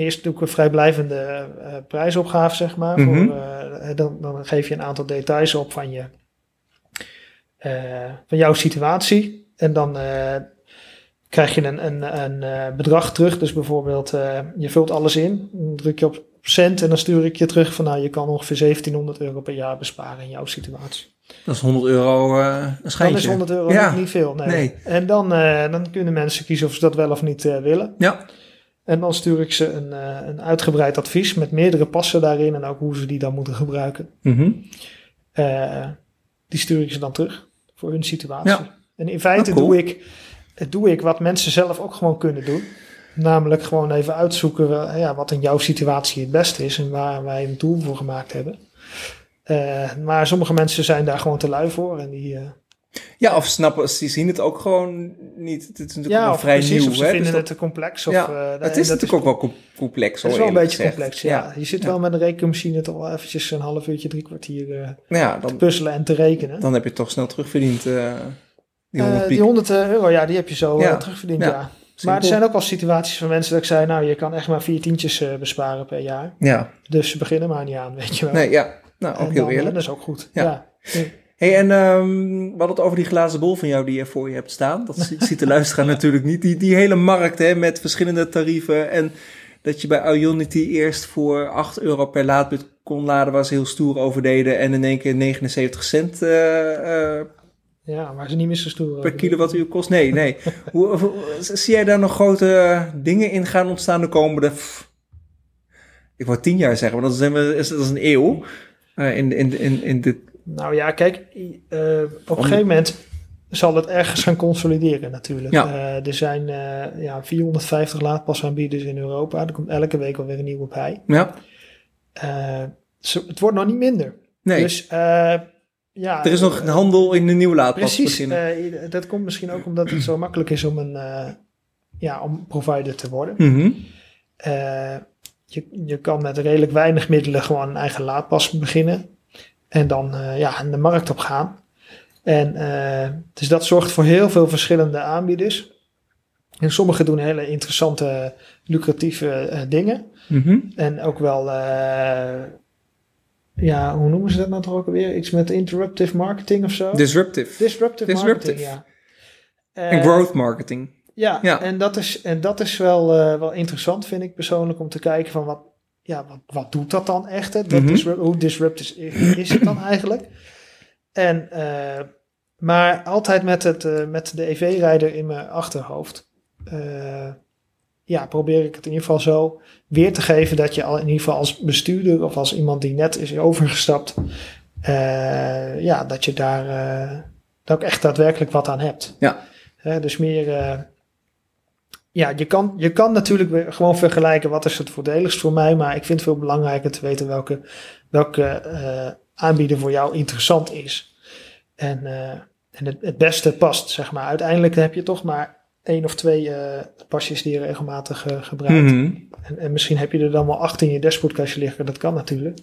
eerst doe ik een vrijblijvende uh, prijsopgave, zeg maar. Mm -hmm. voor, uh, dan, dan, geef je een aantal details op van, je, uh, van jouw situatie. En dan krijg je een, een, een bedrag terug. Dus bijvoorbeeld, je vult alles in. Dan druk je op cent en dan stuur ik je terug van... nou, je kan ongeveer 1700 euro per jaar besparen in jouw situatie. Dat is 100 euro een schijntje. Dan is 100 euro ja. niet veel, nee. nee. En dan, dan kunnen mensen kiezen of ze dat wel of niet willen. Ja. En dan stuur ik ze een, uh, een uitgebreid advies met meerdere passen daarin en ook hoe ze die dan moeten gebruiken. Mm -hmm. uh, die stuur ik ze dan terug voor hun situatie. Ja. En in feite cool. doe, ik, doe ik wat mensen zelf ook gewoon kunnen doen. Namelijk gewoon even uitzoeken ja, wat in jouw situatie het beste is en waar wij een doel voor gemaakt hebben. maar sommige mensen zijn daar gewoon te lui voor en die, ja, of snappen, ze zien het ook gewoon niet. Het is natuurlijk ja, vrij precies, nieuw. Of ze hè? vinden dus het te complex. Of, ja, uh, het is natuurlijk ook wel complex. Het is wel een beetje complex, ja. ja. Je zit wel met een rekenmachine toch wel eventjes een half uurtje, drie kwartier uh, ja, dan, te puzzelen en te rekenen. Dan heb je toch snel terugverdiend, uh, die 100 Die 100 euro, ja, die heb je zo terugverdiend, ja. Maar er zijn ook wel situaties van mensen dat ik zei, nou, je kan echt maar vier tientjes besparen per jaar. Ja. Dus ze beginnen maar niet aan, weet je wel. Nee, ja. Nou, ook en heel eerlijk. Dat is ook goed, ja hey, en um, we hadden het over die glazen bol van jou die je voor je hebt staan. Dat ziet de luisteraar natuurlijk niet. Die, die hele markt hè, met verschillende tarieven. En dat je bij Ionity eerst voor 8 euro per laadpunt kon laden, waar ze heel stoer over deden. En in één keer 79 cent. Uh, uh, ja, maar ze niet meer zo stoer. Per kilowattuur kost. Nee, nee. hoe, hoe, zie jij daar nog grote dingen in gaan ontstaan de komende. Pff, ik wou tien jaar zeggen, maar dat is, dat is een eeuw. Uh, in, in, in, in de nou ja, kijk, uh, op een gegeven moment zal het ergens gaan consolideren natuurlijk. Ja. Uh, er zijn uh, ja, 450 laadpasaanbieders in Europa. Er komt elke week alweer een nieuwe bij. Ja. het wordt nog niet minder. Nee. Dus ja, er is nog een handel in de nieuwe laadpas Precies, dat komt misschien ook omdat het zo makkelijk is om een ja, om provider te worden. Mm -hmm. je, je kan met redelijk weinig middelen gewoon een eigen laadpas beginnen. En dan uh, ja, de markt op gaan. En uh, dus dat zorgt voor heel veel verschillende aanbieders. En sommigen doen hele interessante, lucratieve uh, dingen. Mm -hmm. En ook wel, ja, hoe noemen ze dat nou toch ook alweer? Iets met interruptive marketing of zo? Disruptive. Disruptive, Disruptive. marketing, ja. En growth marketing. Ja, ja, En, dat is, en dat is wel, wel interessant, vind ik persoonlijk, om te kijken van wat, ja, wat, wat doet dat dan echt? Hè? Dat mm hoe disrupt is, is het dan eigenlijk? En, uh, maar altijd met, het, uh, met de EV-rijder in mijn achterhoofd. Uh, ja, probeer ik het in ieder geval zo weer te geven dat je al in ieder geval als bestuurder of als iemand die net is overgestapt, ja, dat je daar, ook echt daadwerkelijk wat aan hebt. Ja. dus meer ja, je kan, je kan natuurlijk gewoon vergelijken wat is het voordeligst voor mij. Maar ik vind het veel belangrijker te weten welke, welke eh, aanbieder voor jou interessant is. En, eh, en het, het beste past, zeg maar. Uiteindelijk heb je toch maar één of twee eh, pasjes die je regelmatig gebruikt. Mhm. En, en misschien heb je er dan wel acht in je dashboardkastje liggen. Dat kan natuurlijk.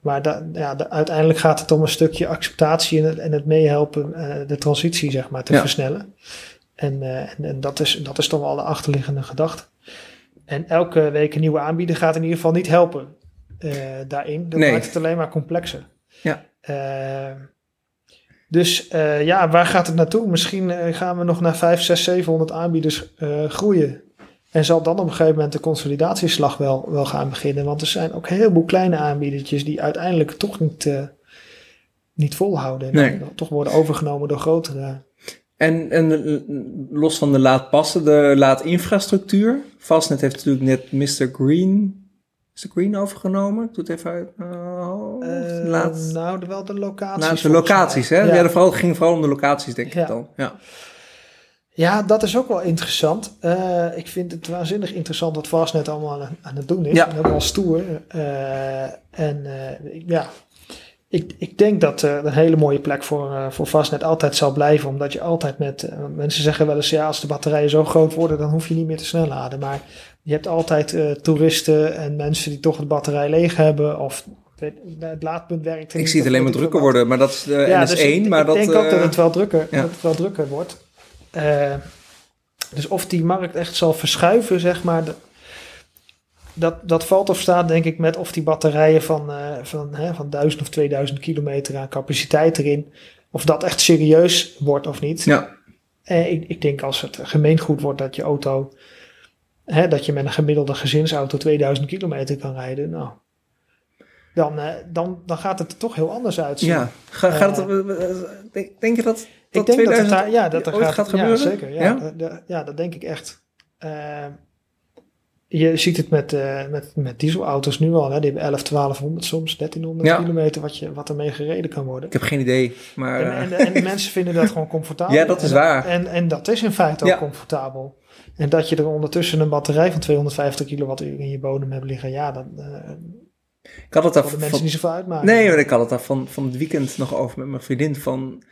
Maar da, ja, da- uiteindelijk gaat het om een stukje acceptatie en het, en het meehelpen eh, de transitie zeg maar te Ja. versnellen. En, eh, en, en dat, is, dat is toch wel de achterliggende gedachte. En elke week een nieuwe aanbieder gaat in ieder geval niet helpen eh, daarin. Dat Nee. maakt het alleen maar complexer. Ja. Eh, dus ja, waar gaat het naartoe? Misschien gaan we nog naar 5, 6, 700 aanbieders groeien. En zal dan op een gegeven moment de consolidatieslag wel, wel gaan beginnen. Want er zijn ook een heleboel kleine aanbiedertjes die uiteindelijk toch niet, niet volhouden. En Nee. toch worden overgenomen door grotere. En, en eh, los van de laadpassen, de laadinfrastructuur. Fastnet heeft natuurlijk net Mr. Green. Is de Green overgenomen? Ik doe het even uit. Oh, eh, laat, nou, de- wel de locaties. nou, de locaties, hè? Ja, vooral, ging vooral om de locaties, denk Ja. ik dan. Ja. Ja, dat is ook wel interessant. Eh, ik vind het waanzinnig interessant wat Fastnet allemaal aan, aan het doen is. Ja. En Helemaal stoer. Eh, en eh, ja, ik, ik denk dat eh, een hele mooie plek voor, eh, voor Fastnet altijd zal blijven. Omdat je altijd met... eh, mensen zeggen wel eens, ja, als de batterijen zo groot worden, dan hoef je niet meer te snel laden. Maar je hebt altijd toeristen en mensen die toch de batterij leeg hebben. Of weet- het laadpunt werkt. er Ik zie het alleen maar drukker wat. worden, maar dat is de Ja, NS1. dus ik, maar ik dat, denk ook dat het wel drukker, ja. dat het wel drukker wordt. Dus of die markt echt zal verschuiven, zeg maar, dat, dat valt of staat denk ik met of die batterijen van, eh, van, hè, van 1000 of 2000 kilometer aan capaciteit erin, of dat echt serieus wordt of niet. Ja, Eh, ik, ik denk als het gemeengoed wordt dat je auto, hè, dat je met een gemiddelde gezinsauto 2000 kilometer kan rijden, nou, dan, eh, dan, dan gaat het er toch heel anders uitzien. ja. Ga, gaat het, eh, denk, denk je dat, dat Ik denk dat 2000 het daar, ja, dat er gaat, gaat gebeuren? Ja, zeker. Ja, Ja? dat denk ik echt. Eh, je ziet het met, eh, met, met dieselauto's nu al. Hè? Die hebben 11, 1200 soms, 1300 Ja. kilometer wat, je, wat ermee gereden kan worden. Ik heb geen idee, maar... En, eh, en, en de mensen vinden dat gewoon comfortabel. Ja, dat is En- waar. En, en dat is in feite ook comfortabel. En dat je er ondertussen een batterij van 250 kilowattuur in je bodem hebt liggen. Ja, dan eh ik had het daar van- mensen niet zoveel uitmaken. Nee, maar ik had het daar van, van het weekend nog over met mijn vriendin. Van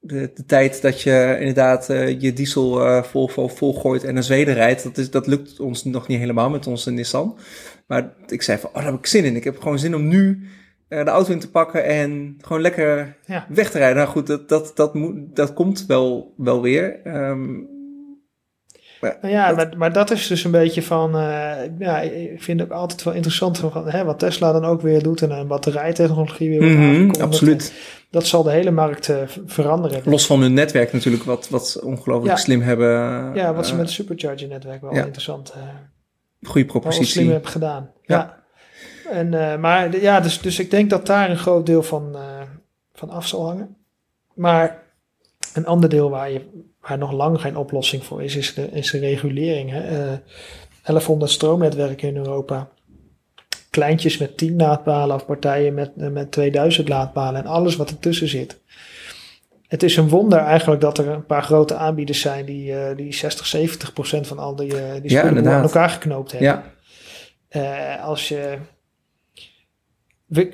de, de tijd dat je inderdaad eh, je diesel eh vol, vol, vol gooit en naar Zweden rijdt. Dat, is, dat lukt ons nog niet helemaal met onze Nissan. Maar ik zei van, oh, daar heb ik zin in. Ik heb gewoon zin om nu eh, de auto in te pakken en gewoon lekker Ja. weg te rijden. Nou goed, dat, dat, dat, moet, dat komt wel, wel weer. Ehm, Nou ja, Dat- maar, maar dat is dus een beetje van. ja, ik vind het ook altijd wel interessant van, hè, wat Tesla dan ook weer doet en een batterijtechnologie weer wordt mhm, absoluut. Dat zal de hele markt eh, veranderen. Los van hun netwerk natuurlijk, wat, wat ongelooflijk Ja. slim hebben. ja, wat ze eh, met het supercharger-netwerk wel ja. interessant, eh Goede propositie. slim hebben gedaan. Ja. En, maar ja, dus, dus ik denk dat daar een groot deel van, van af zal hangen. Maar een ander deel waar, je, waar nog lang geen oplossing voor is, is de, is de regulering. Hè? Eh, 1100 stroomnetwerken in Europa. Kleintjes met 10 laadpalen of partijen met, eh, met 2000 laadpalen en alles wat ertussen zit. Het is een wonder eigenlijk dat er een paar grote aanbieders zijn die, eh, die 60, 70 procent van al die, eh die spullen aan elkaar geknoopt hebben. Ja, als je.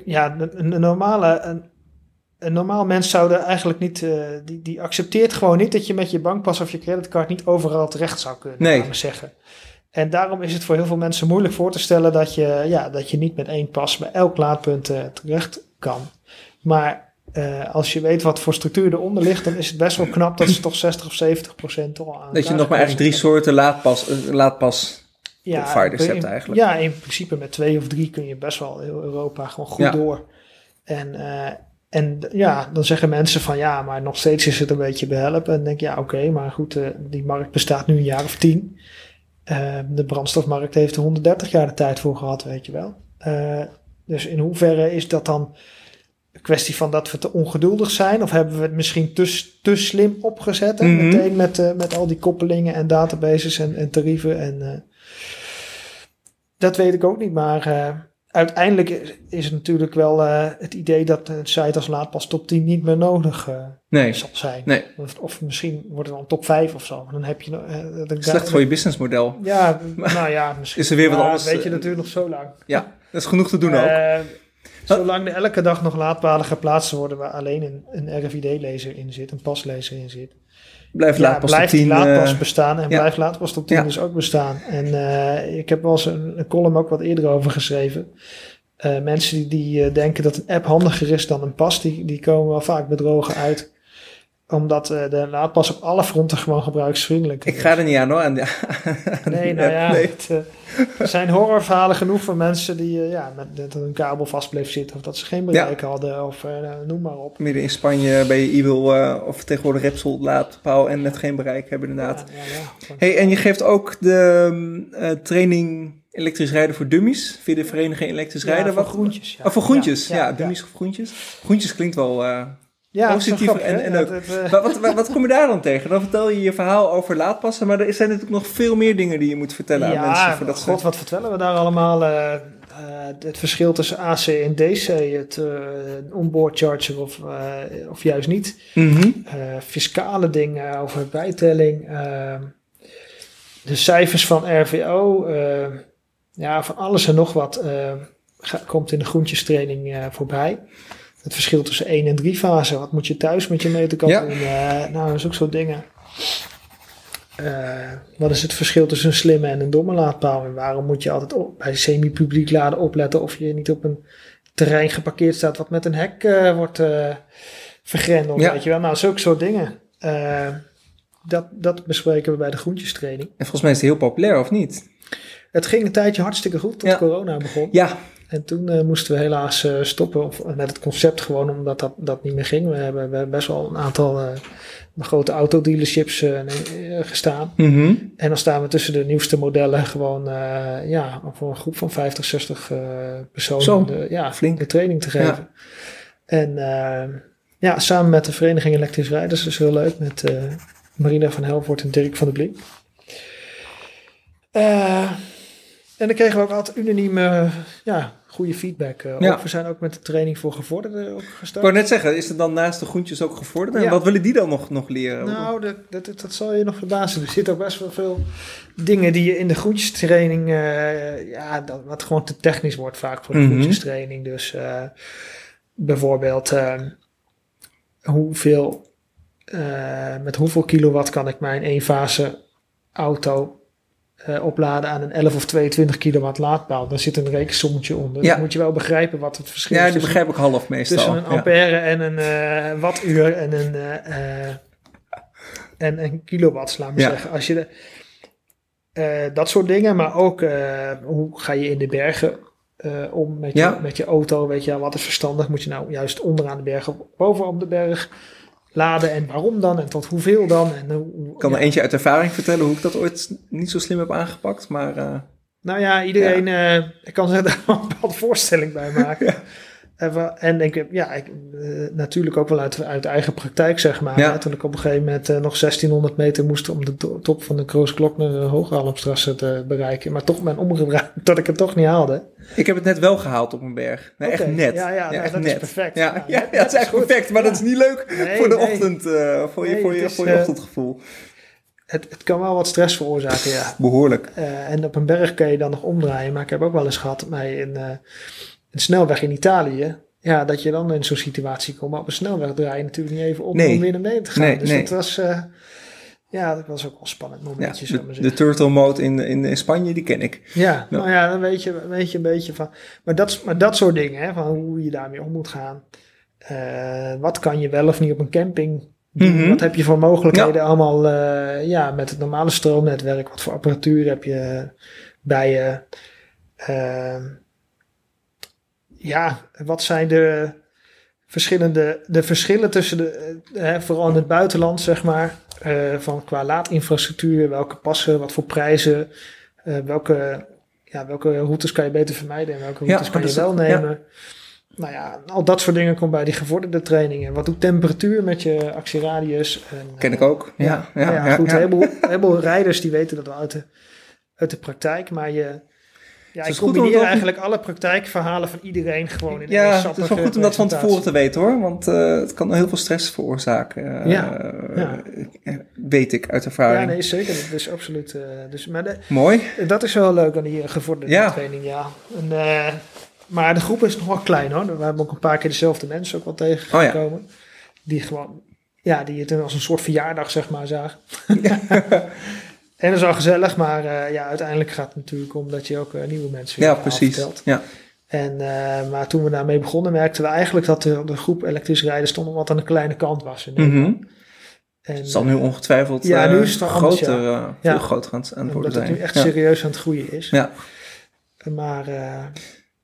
Ja, een, een normale. Een, een normaal mens zou er eigenlijk niet. die, die accepteert gewoon niet dat je met je bankpas of je creditcard niet overal terecht zou kunnen. Nee. zeggen. En daarom is het voor heel veel mensen moeilijk voor te stellen dat je, ja, dat je niet met één pas bij elk laadpunt eh, terecht kan. Maar eh, als je weet wat voor structuur eronder ligt, dan is het best wel knap dat ze toch 60 of 70 procent toch aan dat je nog maar eigenlijk drie soorten laadpas, eh, laadpas in- hebt eigenlijk. Ja, in principe met twee of drie kun je best wel heel Europa gewoon goed Ja. door. En, en ja, dan zeggen mensen van ja, maar nog steeds is het een beetje behelpen. En dan denk je, ja, oké, maar goed, die markt bestaat nu een jaar of tien. Eh, de brandstofmarkt heeft er 130 jaar de tijd voor gehad, weet je wel. Eh, dus in hoeverre is dat dan een kwestie van dat we te ongeduldig zijn? Of hebben we het misschien te, te slim opgezet? Mhm. Meteen met, eh, met al die koppelingen en databases en, en tarieven. En, eh, dat weet ik ook niet. Maar uiteindelijk is, het natuurlijk wel eh, het idee dat een site als Laadpas top 10 niet meer nodig eh, Nee, zal zijn. nee. Of, of misschien wordt het dan top 5 of zo. Dan heb je eh, dat- Slecht voor je businessmodel. Ja, nou ja, misschien. Is er weer wat anders, Weet je eh, natuurlijk nog zo lang. Ja, dat is genoeg te doen ook. Eh, zolang er elke dag nog laadpalen geplaatst worden waar alleen een, een RFID-lezer in zit, een paslezer in zit. Blijf Ja, laadpas blijft top die 10. laadpas eh, bestaan en ja. blijft laadpas top 10 Ja. dus ook bestaan. En eh, ik heb wel eens een, een column ook wat eerder over geschreven. Eh, mensen die, die denken dat een app handiger is dan een pas, die, die komen wel vaak bedrogen uit. Omdat eh, de laadpas op alle fronten gewoon gebruiksvriendelijk is. ik ga er niet aan hoor. Aan de, Nee, nou ja, Nee. het, eh, er zijn horrorverhalen genoeg van mensen die eh, ja, met, dat een kabel vast bleef zitten of dat ze geen bereik hadden of eh, noem maar op. Midden in Spanje bij je e-wil eh, of tegenwoordig Repsol laadpaal en net geen bereik hebben inderdaad. Ja, Hey, en je geeft ook de mm, training elektrisch rijden voor dummies via de vereniging elektrisch Ja, rijden. voor Wat- groentjes. Ja. Oh, voor groentjes, ja, ja, dummies of groentjes. Groentjes klinkt wel... Ja, dat grappig, en- en Ja, dat, eh, wat, wat, wat, kom je daar dan tegen? Dan vertel je je verhaal over laadpassen, maar er zijn natuurlijk nog veel meer dingen die je moet vertellen aan mensen. Ja, Voordat god, wat vertellen we daar allemaal? eh, eh, het verschil tussen AC en DC, het onboard charger of, of juist niet. Eh, fiscale dingen over bijtelling. eh, de cijfers van RVO. eh, ja, van alles en nog wat eh, ga- komt in de groentjestraining eh, voorbij. Het verschil tussen 1 en 3 fase. Wat moet je thuis met je meterkap Ja. doen? Eh, nou, dat is ook soort dingen. Eh, wat is het verschil tussen een slimme en een domme laadpaal? En waarom moet je altijd op, bij semi-publiek laden opletten of je niet op een terrein geparkeerd staat wat met een hek eh, wordt vergrendeld? Ja. Weet je wel? Nou, zulke soort dingen. Dat, dat bespreken we bij de groentjestraining. En volgens mij is het heel populair, of niet? Het ging een tijdje hartstikke goed tot Ja. corona begon. Ja, En toen eh, moesten we helaas eh, stoppen of, met het concept gewoon omdat dat, dat niet meer ging. We hebben, we hebben best wel een aantal eh, grote autodealerships eh, eh, gestaan. Mhm. En dan staan we tussen de nieuwste modellen gewoon eh, ja, voor een groep van 50, 60 eh, personen Zo, de, ja, flink. de training te geven. En eh, ja, samen met de Vereniging Elektrisch Rijders, dus heel leuk, met eh, Marina van Helvoort en Dirk van der Blink. En dan kregen we ook altijd unaniem eh, ja, goede feedback. eh, Ja. We zijn ook met de training voor gevorderden ook ik gestart. wou net zeggen, is het dan naast de groentjes ook gevorderd? En wat willen die dan nog, nog leren? Nou, dat, dat, dat, dat zal je nog verbazen. Er zitten ook best wel veel dingen die je in de groentjestraining, eh ja, dat, wat gewoon te technisch wordt vaak voor de Mhm. groentjestraining. Dus bijvoorbeeld, eh, hoeveel, met hoeveel kilowatt kan ik mijn eenfase auto eh, opladen aan een 11 of 22 kilowatt laadpaal? Daar zit een rekensommetje onder. Ja. Dan moet je wel begrijpen wat het verschil ja, is die tussen- begrijp ik half meestal. tussen een Ja. ampère en een eh wattuur en een, eh, en een kilowatt, laat maar Ja. zeggen. Als je de, dat soort dingen, maar ook hoe ga je in de bergen om met je, Ja. met je auto, weet je, wat is verstandig? Moet je nou juist onderaan de berg of bovenop de berg laden en waarom dan en tot hoeveel dan? En hoe, Ik kan ja. er eentje uit ervaring vertellen hoe ik dat ooit niet zo slim heb aangepakt, maar... eh, Nou ja, iedereen, eh, ik kan zich daar een bepaalde voorstelling bij maken. En, ik heb, ja, ik, eh, natuurlijk ook wel uit, uit eigen praktijk, zeg maar. Ja. Toen ik op een gegeven moment eh, nog 1600 meter moest om de to- top van de Kroosklokner de Hoogalmstrasse te bereiken. Maar toch ben omgedraaid dat ik het toch niet haalde. Ik heb het net wel gehaald op een berg. Echt net. ja, ja, nou, echt dat is perfect. Ja, ja, net- het is net echt goed. perfect, maar dat is niet leuk Nee, voor de nee. ochtend, eh, voor, je, voor, je, is, voor je eh, ochtendgevoel. Het, het kan wel wat stress veroorzaken, ja. Behoorlijk. Eh, en op een berg kun je dan nog omdraaien. Maar ik heb ook wel eens gehad een, eh, een snelweg in Italië. Ja, dat je dan in zo'n situatie komt. Maar op een snelweg draai je natuurlijk niet even op Nee. om weer naar beneden te gaan. Nee, dus nee. dat was, eh, ja, dat was ook wel een spannend Ja, momentje, ik de, de turtle mode in, in, in Spanje, die ken ik. Ja, nou ja, dan weet je, weet je een beetje van. Maar dat, maar dat soort dingen, hè, van hoe je daarmee om moet gaan. Eh, wat kan je wel of niet op een camping doen? Mhm. Wat heb je voor mogelijkheden allemaal eh, ja, met het normale stroomnetwerk? Wat voor apparatuur heb je bij je? Eh, ja, wat zijn de verschillende de verschillen tussen de, eh, hè, vooral in het buitenland, zeg maar, eh, van qua laadinfrastructuur, welke passen, wat voor prijzen, eh, welke, ja, welke routes kan je beter vermijden en welke Ja, routes kan je wel ja. nemen. Nou ja, al dat soort dingen komt bij die gevorderde trainingen. Wat doet temperatuur met je actieradius? En, Ken eh, ik ook. Ja, ja, ja, ja, goed. ja. Een heleboel, een heleboel rijders die weten dat wel uit de, uit de praktijk. Maar je, Ja, het ik combineer eigenlijk alle praktijkverhalen van iedereen gewoon in Ja, het is wel goed om dat van tevoren te weten hoor, want eh, het kan heel veel stress veroorzaken. eh, Ja, ja. eh, Weet ik uit ervaring. Ja, nee, zeker. Dat is absoluut. dus, maar de- Mooi. dat is wel leuk aan die gevorderde Ja. training, ja. En, maar de groep is nog wel klein hoor. We hebben ook een paar keer dezelfde mensen ook wel tegengekomen. Die gewoon, ja, die het als een soort verjaardag zeg maar zagen. en dat is wel gezellig, maar eh, ja, uiteindelijk gaat het natuurlijk om dat je ook eh, nieuwe mensen Ja, weer precies. vertelt. Ja. En, eh, maar toen we daarmee begonnen, merkten we eigenlijk dat de, de groep elektrisch rijden stond wat aan de kleine kant was. In. Mhm. En, Het zal nu ongetwijfeld Ja, nu is het anders, groter, ja. veel Ja. groter aan het, het worden het zijn. nu echt Ja. serieus aan het groeien is. Ja. Maar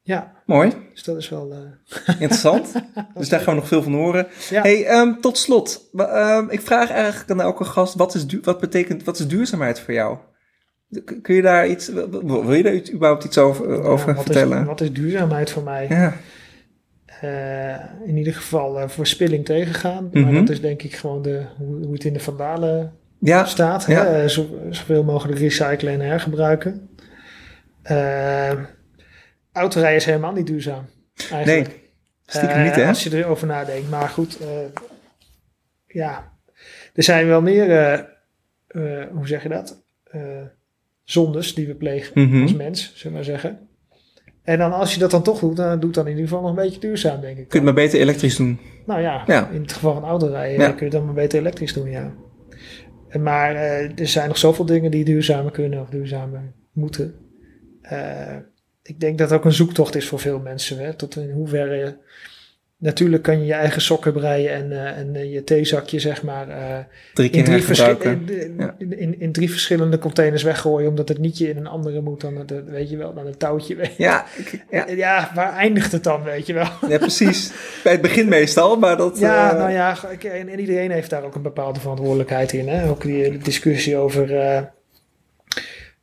ja, Mooi, dus dat is wel... eh, interessant. dus daar gaan we nog veel van horen. Ja. Hey, ehm, tot slot, ehm, ik vraag eigenlijk aan elke gast, wat, is wat betekent, wat is duurzaamheid voor jou? Kun je daar iets, wil je daar überhaupt iets over, ja, over wat vertellen? Is, wat is duurzaamheid voor mij? ja. Eh, in ieder geval eh, verspilling tegengaan. Maar Mhm. dat is denk ik gewoon de, hoe, hoe het in de vandalen Ja, staat. ja. Hè? Zo, zoveel mogelijk recyclen en hergebruiken. Eh autorijden is helemaal niet duurzaam. Eigenlijk. nee, stiekem niet Eh, hè? Als je erover nadenkt. Maar goed, eh, ja. Er zijn wel meer, eh, hoe zeg je dat? Eh, zondes die we plegen Mhm. als mens, zullen we maar zeggen. En dan als je dat dan toch doet, dan doet dan in ieder geval nog een beetje duurzaam, denk ik. Kun je het maar beter elektrisch doen. Nou ja, Ja. in het geval van autorijden Ja. kun je het dan maar beter elektrisch doen, ja. En Maar eh, er zijn nog zoveel dingen die duurzamer kunnen of duurzamer moeten. Eh, ik denk dat het ook een zoektocht is voor veel mensen. Hè? Tot in hoeverre... Natuurlijk kan je je eigen sokken breien en, eh, en eh, je theezakje, zeg maar... eh, Drie keer in, drie in, Ja. in, in, in drie verschillende containers weggooien... omdat het nietje in een andere moet dan het, weet je wel, dan het touwtje. Ja, ik- ja, ja, waar eindigt het dan, weet je wel? ja, precies. Bij het begin meestal, maar dat... Ja, nou ja, ik- en, en iedereen heeft daar ook een bepaalde verantwoordelijkheid in. Hè? Ook die discussie over,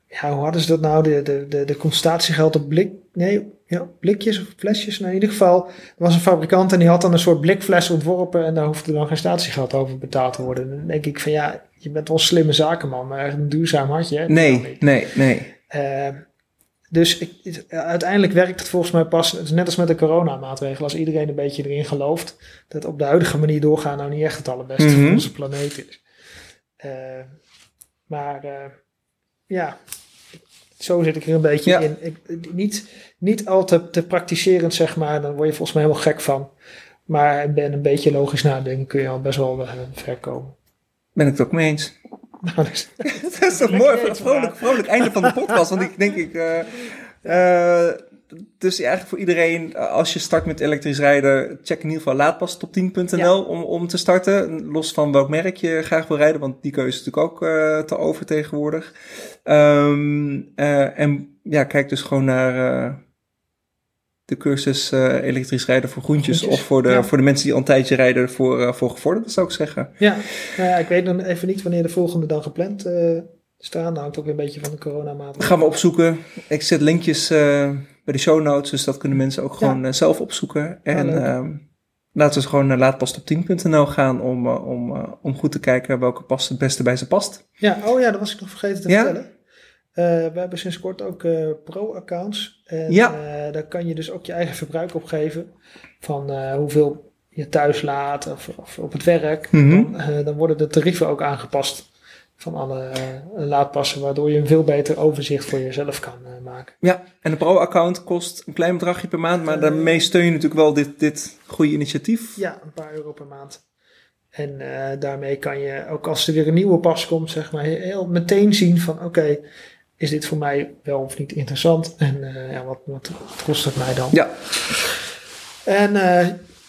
ja, hoe hadden ze dat nou? De, de, de, de constatiegeld op blik, nee, ja, blikjes of flesjes. Nou, in ieder geval, er was een fabrikant en die had dan een soort blikfles ontworpen en daar hoefde dan geen statiegeld over betaald te worden. Dan denk ik van ja, je bent wel een slimme zakenman, maar echt een duurzaam had je. hè? Nee, nee, nee. Eh, dus ik, het- uiteindelijk werkt het volgens mij pas, het is net als met de coronamaatregelen, als iedereen een beetje erin gelooft, dat op de huidige manier doorgaan nou niet echt het allerbeste Mhm. voor onze planeet is. Eh, maar eh, ja, zo zit ik er een beetje Ja. in. Ik, niet, niet al te, te praktiserend, zeg maar, dan word je volgens mij helemaal gek van. Maar ik ben een beetje logisch nadenken, kun je al best wel eh, ver komen. Ben ik het ook mee eens. Nou, Dat is toch mooi, eten, vrolijk, maar. vrolijk einde van de podcast. Want ik denk ik... eh, eh, dus eigenlijk voor iedereen, eh, als je start met elektrisch rijden, check in ieder geval laadpastop10.nl Ja. om, om te starten. Los van welk merk je graag wil rijden, want die keuze is natuurlijk ook eh, te over tegenwoordig. Ehm, eh, en ja, kijk dus gewoon naar de cursus elektrisch rijden voor groentjes. Groentjes, Of voor de, ja. voor de mensen die al een tijdje rijden voor, voor gevorderden, zou ik zeggen. Ja, nou ja, ik weet dan even niet wanneer de volgende dan gepland staan. Dat hangt ook weer een beetje van de coronamaatregelen. Gaan we opzoeken. Ik zet linkjes bij de show notes, dus dat kunnen mensen ook gewoon eh, zelf opzoeken. En ehm, laten we gewoon naar laatpastop10.nl gaan om, eh, om, eh, om goed te kijken welke pas het beste bij ze past. Ja, oh ja, dat was ik nog vergeten te Ja? vertellen. We hebben sinds kort ook eh, pro-accounts. En Ja. daar kan je dus ook je eigen verbruik opgeven. Van eh, hoeveel je thuis laat of, of op het werk. Mhm. dan, dan worden de tarieven ook aangepast van alle eh, laadpassen. Waardoor je een veel beter overzicht voor jezelf kan eh, maken. Ja, en de pro-account kost een klein bedragje per maand, maar Eh. daarmee steun je natuurlijk wel dit, dit goede initiatief. Ja, een paar euro per maand. En daarmee kan je, ook als er weer een nieuwe pas komt, zeg maar, heel meteen zien van oké, is dit voor mij wel of niet interessant? En ja, wat, wat kost het mij dan? Ja. En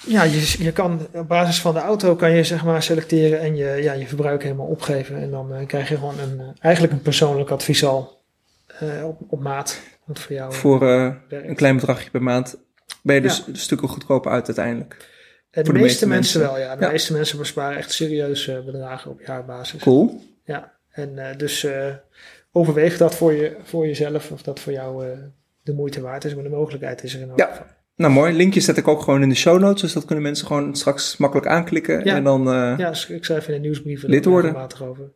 ja, je, je kan op basis van de auto kan je zeg maar selecteren en je, ja, je verbruik helemaal opgeven. En dan eh, krijg je gewoon een, eh, eigenlijk een persoonlijk advies al eh, op, op maat. Wat voor jou Voor een klein bedragje per maand ben je dus Ja. stukken goedkoper uit uiteindelijk. De, meeste, meeste mensen, mensen. wel, ja. De Ja. meeste mensen besparen echt serieus eh, bedragen op jaarbasis. Cool. Ja, en dus overweeg dat voor, je, voor jezelf of dat voor jou de moeite waard is. Maar de mogelijkheid is er in elk Ja. geval. Nou mooi, linkjes zet ik ook gewoon in de show notes, dus dat kunnen mensen gewoon straks makkelijk aanklikken. Ja. En dan eh, Ja, dus ik schrijf in de nieuwsbrieven Lid worden. over.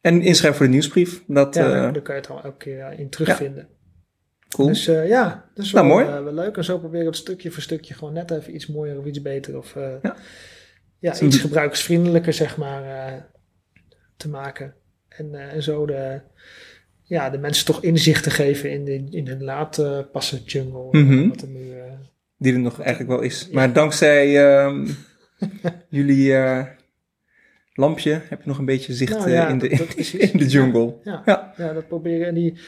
en inschrijven voor de nieuwsbrief. Dat, Ja, eh, daar kan je het al elke keer eh, in terugvinden. Cool. Dus eh, ja, dat is Nou, wel, mooi. wel leuk. En zo proberen we het stukje voor stukje gewoon net even iets mooier of iets beter. Of Ja. ja. Iets gebruikersvriendelijker, zeg maar, te maken. En, en zo de, ja, de mensen toch inzicht te geven in, de, in hun laadpassen jungle. eh, Mhm. Wat er nu, Die er nog eigenlijk wel is. Maar dankzij ehm, jullie eh, lampje heb je nog een beetje zicht Nou eh, ja, in, de, dat- dat precies. in de jungle. Ja, Ja. ja. dat proberen en die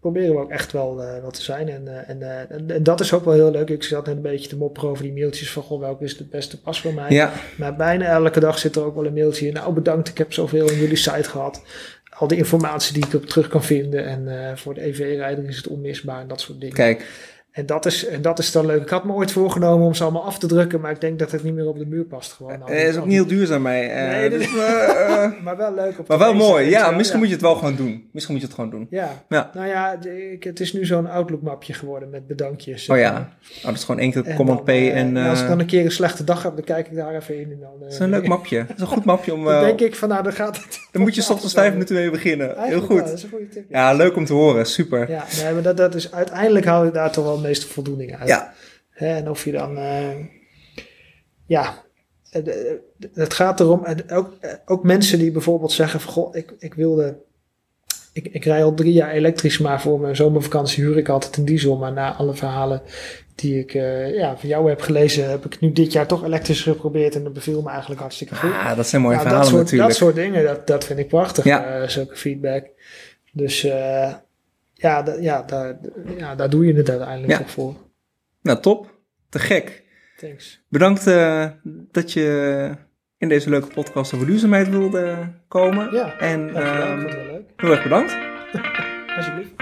proberen we ook echt wel, wel te zijn. En, en, en, en dat is ook wel heel leuk. Ik zat net een beetje te mopperen over die mailtjes van, goh, welke is de beste pas voor mij? Ja, Maar bijna elke dag zit er ook wel een mailtje in. Nou, bedankt, ik heb zoveel in jullie site gehad. Al die informatie die ik op terug kan vinden. En voor de EV-rijder is het onmisbaar en dat soort dingen. kijk. En, dat is, en dat is dan leuk. Ik had me ooit voorgenomen om ze allemaal af te drukken, maar ik denk dat het niet meer op de muur past. Gewoon. Nou, Het is ook niet heel duurzaam mij. eh, Nee, dus, is- eh, Maar wel leuk. Op maar wel mooi. Ja, misschien ja. moet je het wel gewoon doen. Misschien moet je het gewoon doen. Ja. Ja. Nou ja, ik, het is nu zo'n Outlook-mapje geworden met bedankjes. Oh ja. Oh, dat is gewoon één keer Command P en... als ik dan een keer een slechte dag heb, dan kijk ik daar even in. En dan, dat is een leuk mapje. Dat is een goed mapje om... Dan denk ik van, nou, dan gaat het. dan moet je ochtends vijf minuten mee beginnen. Heel wel, goed. dat is een goede tip. Ja, leuk om te horen. Super. Ja, nee, maar dat, dat is, uiteindelijk haal je daar toch wel meeste voldoening uit. Ja. Hè, en of je dan, eh, ja, het, het gaat erom, en ook, ook mensen die bijvoorbeeld zeggen van, goh, ik, ik wilde, ik, ik rij al drie jaar elektrisch, maar voor mijn zomervakantie huur ik altijd een diesel. Maar na alle verhalen die ik eh, ja, van jou heb gelezen, heb ik nu dit jaar toch elektrisch geprobeerd en dat beviel me eigenlijk hartstikke goed. Ah, dat zijn mooie Nou, dat, verhalen soort, natuurlijk. dat soort dingen, dat, dat vind ik prachtig, Ja. eh, zulke feedback. Dus eh, ja, ja, daar, ja, daar doe je het uiteindelijk Ja. toch voor. Nou, top. Te gek. Thanks. Bedankt eh, dat je in deze leuke podcast over duurzaamheid wilde komen. Ja, En Dankjewel, ik ehm, vond het wel leuk. heel erg bedankt. Alsjeblieft.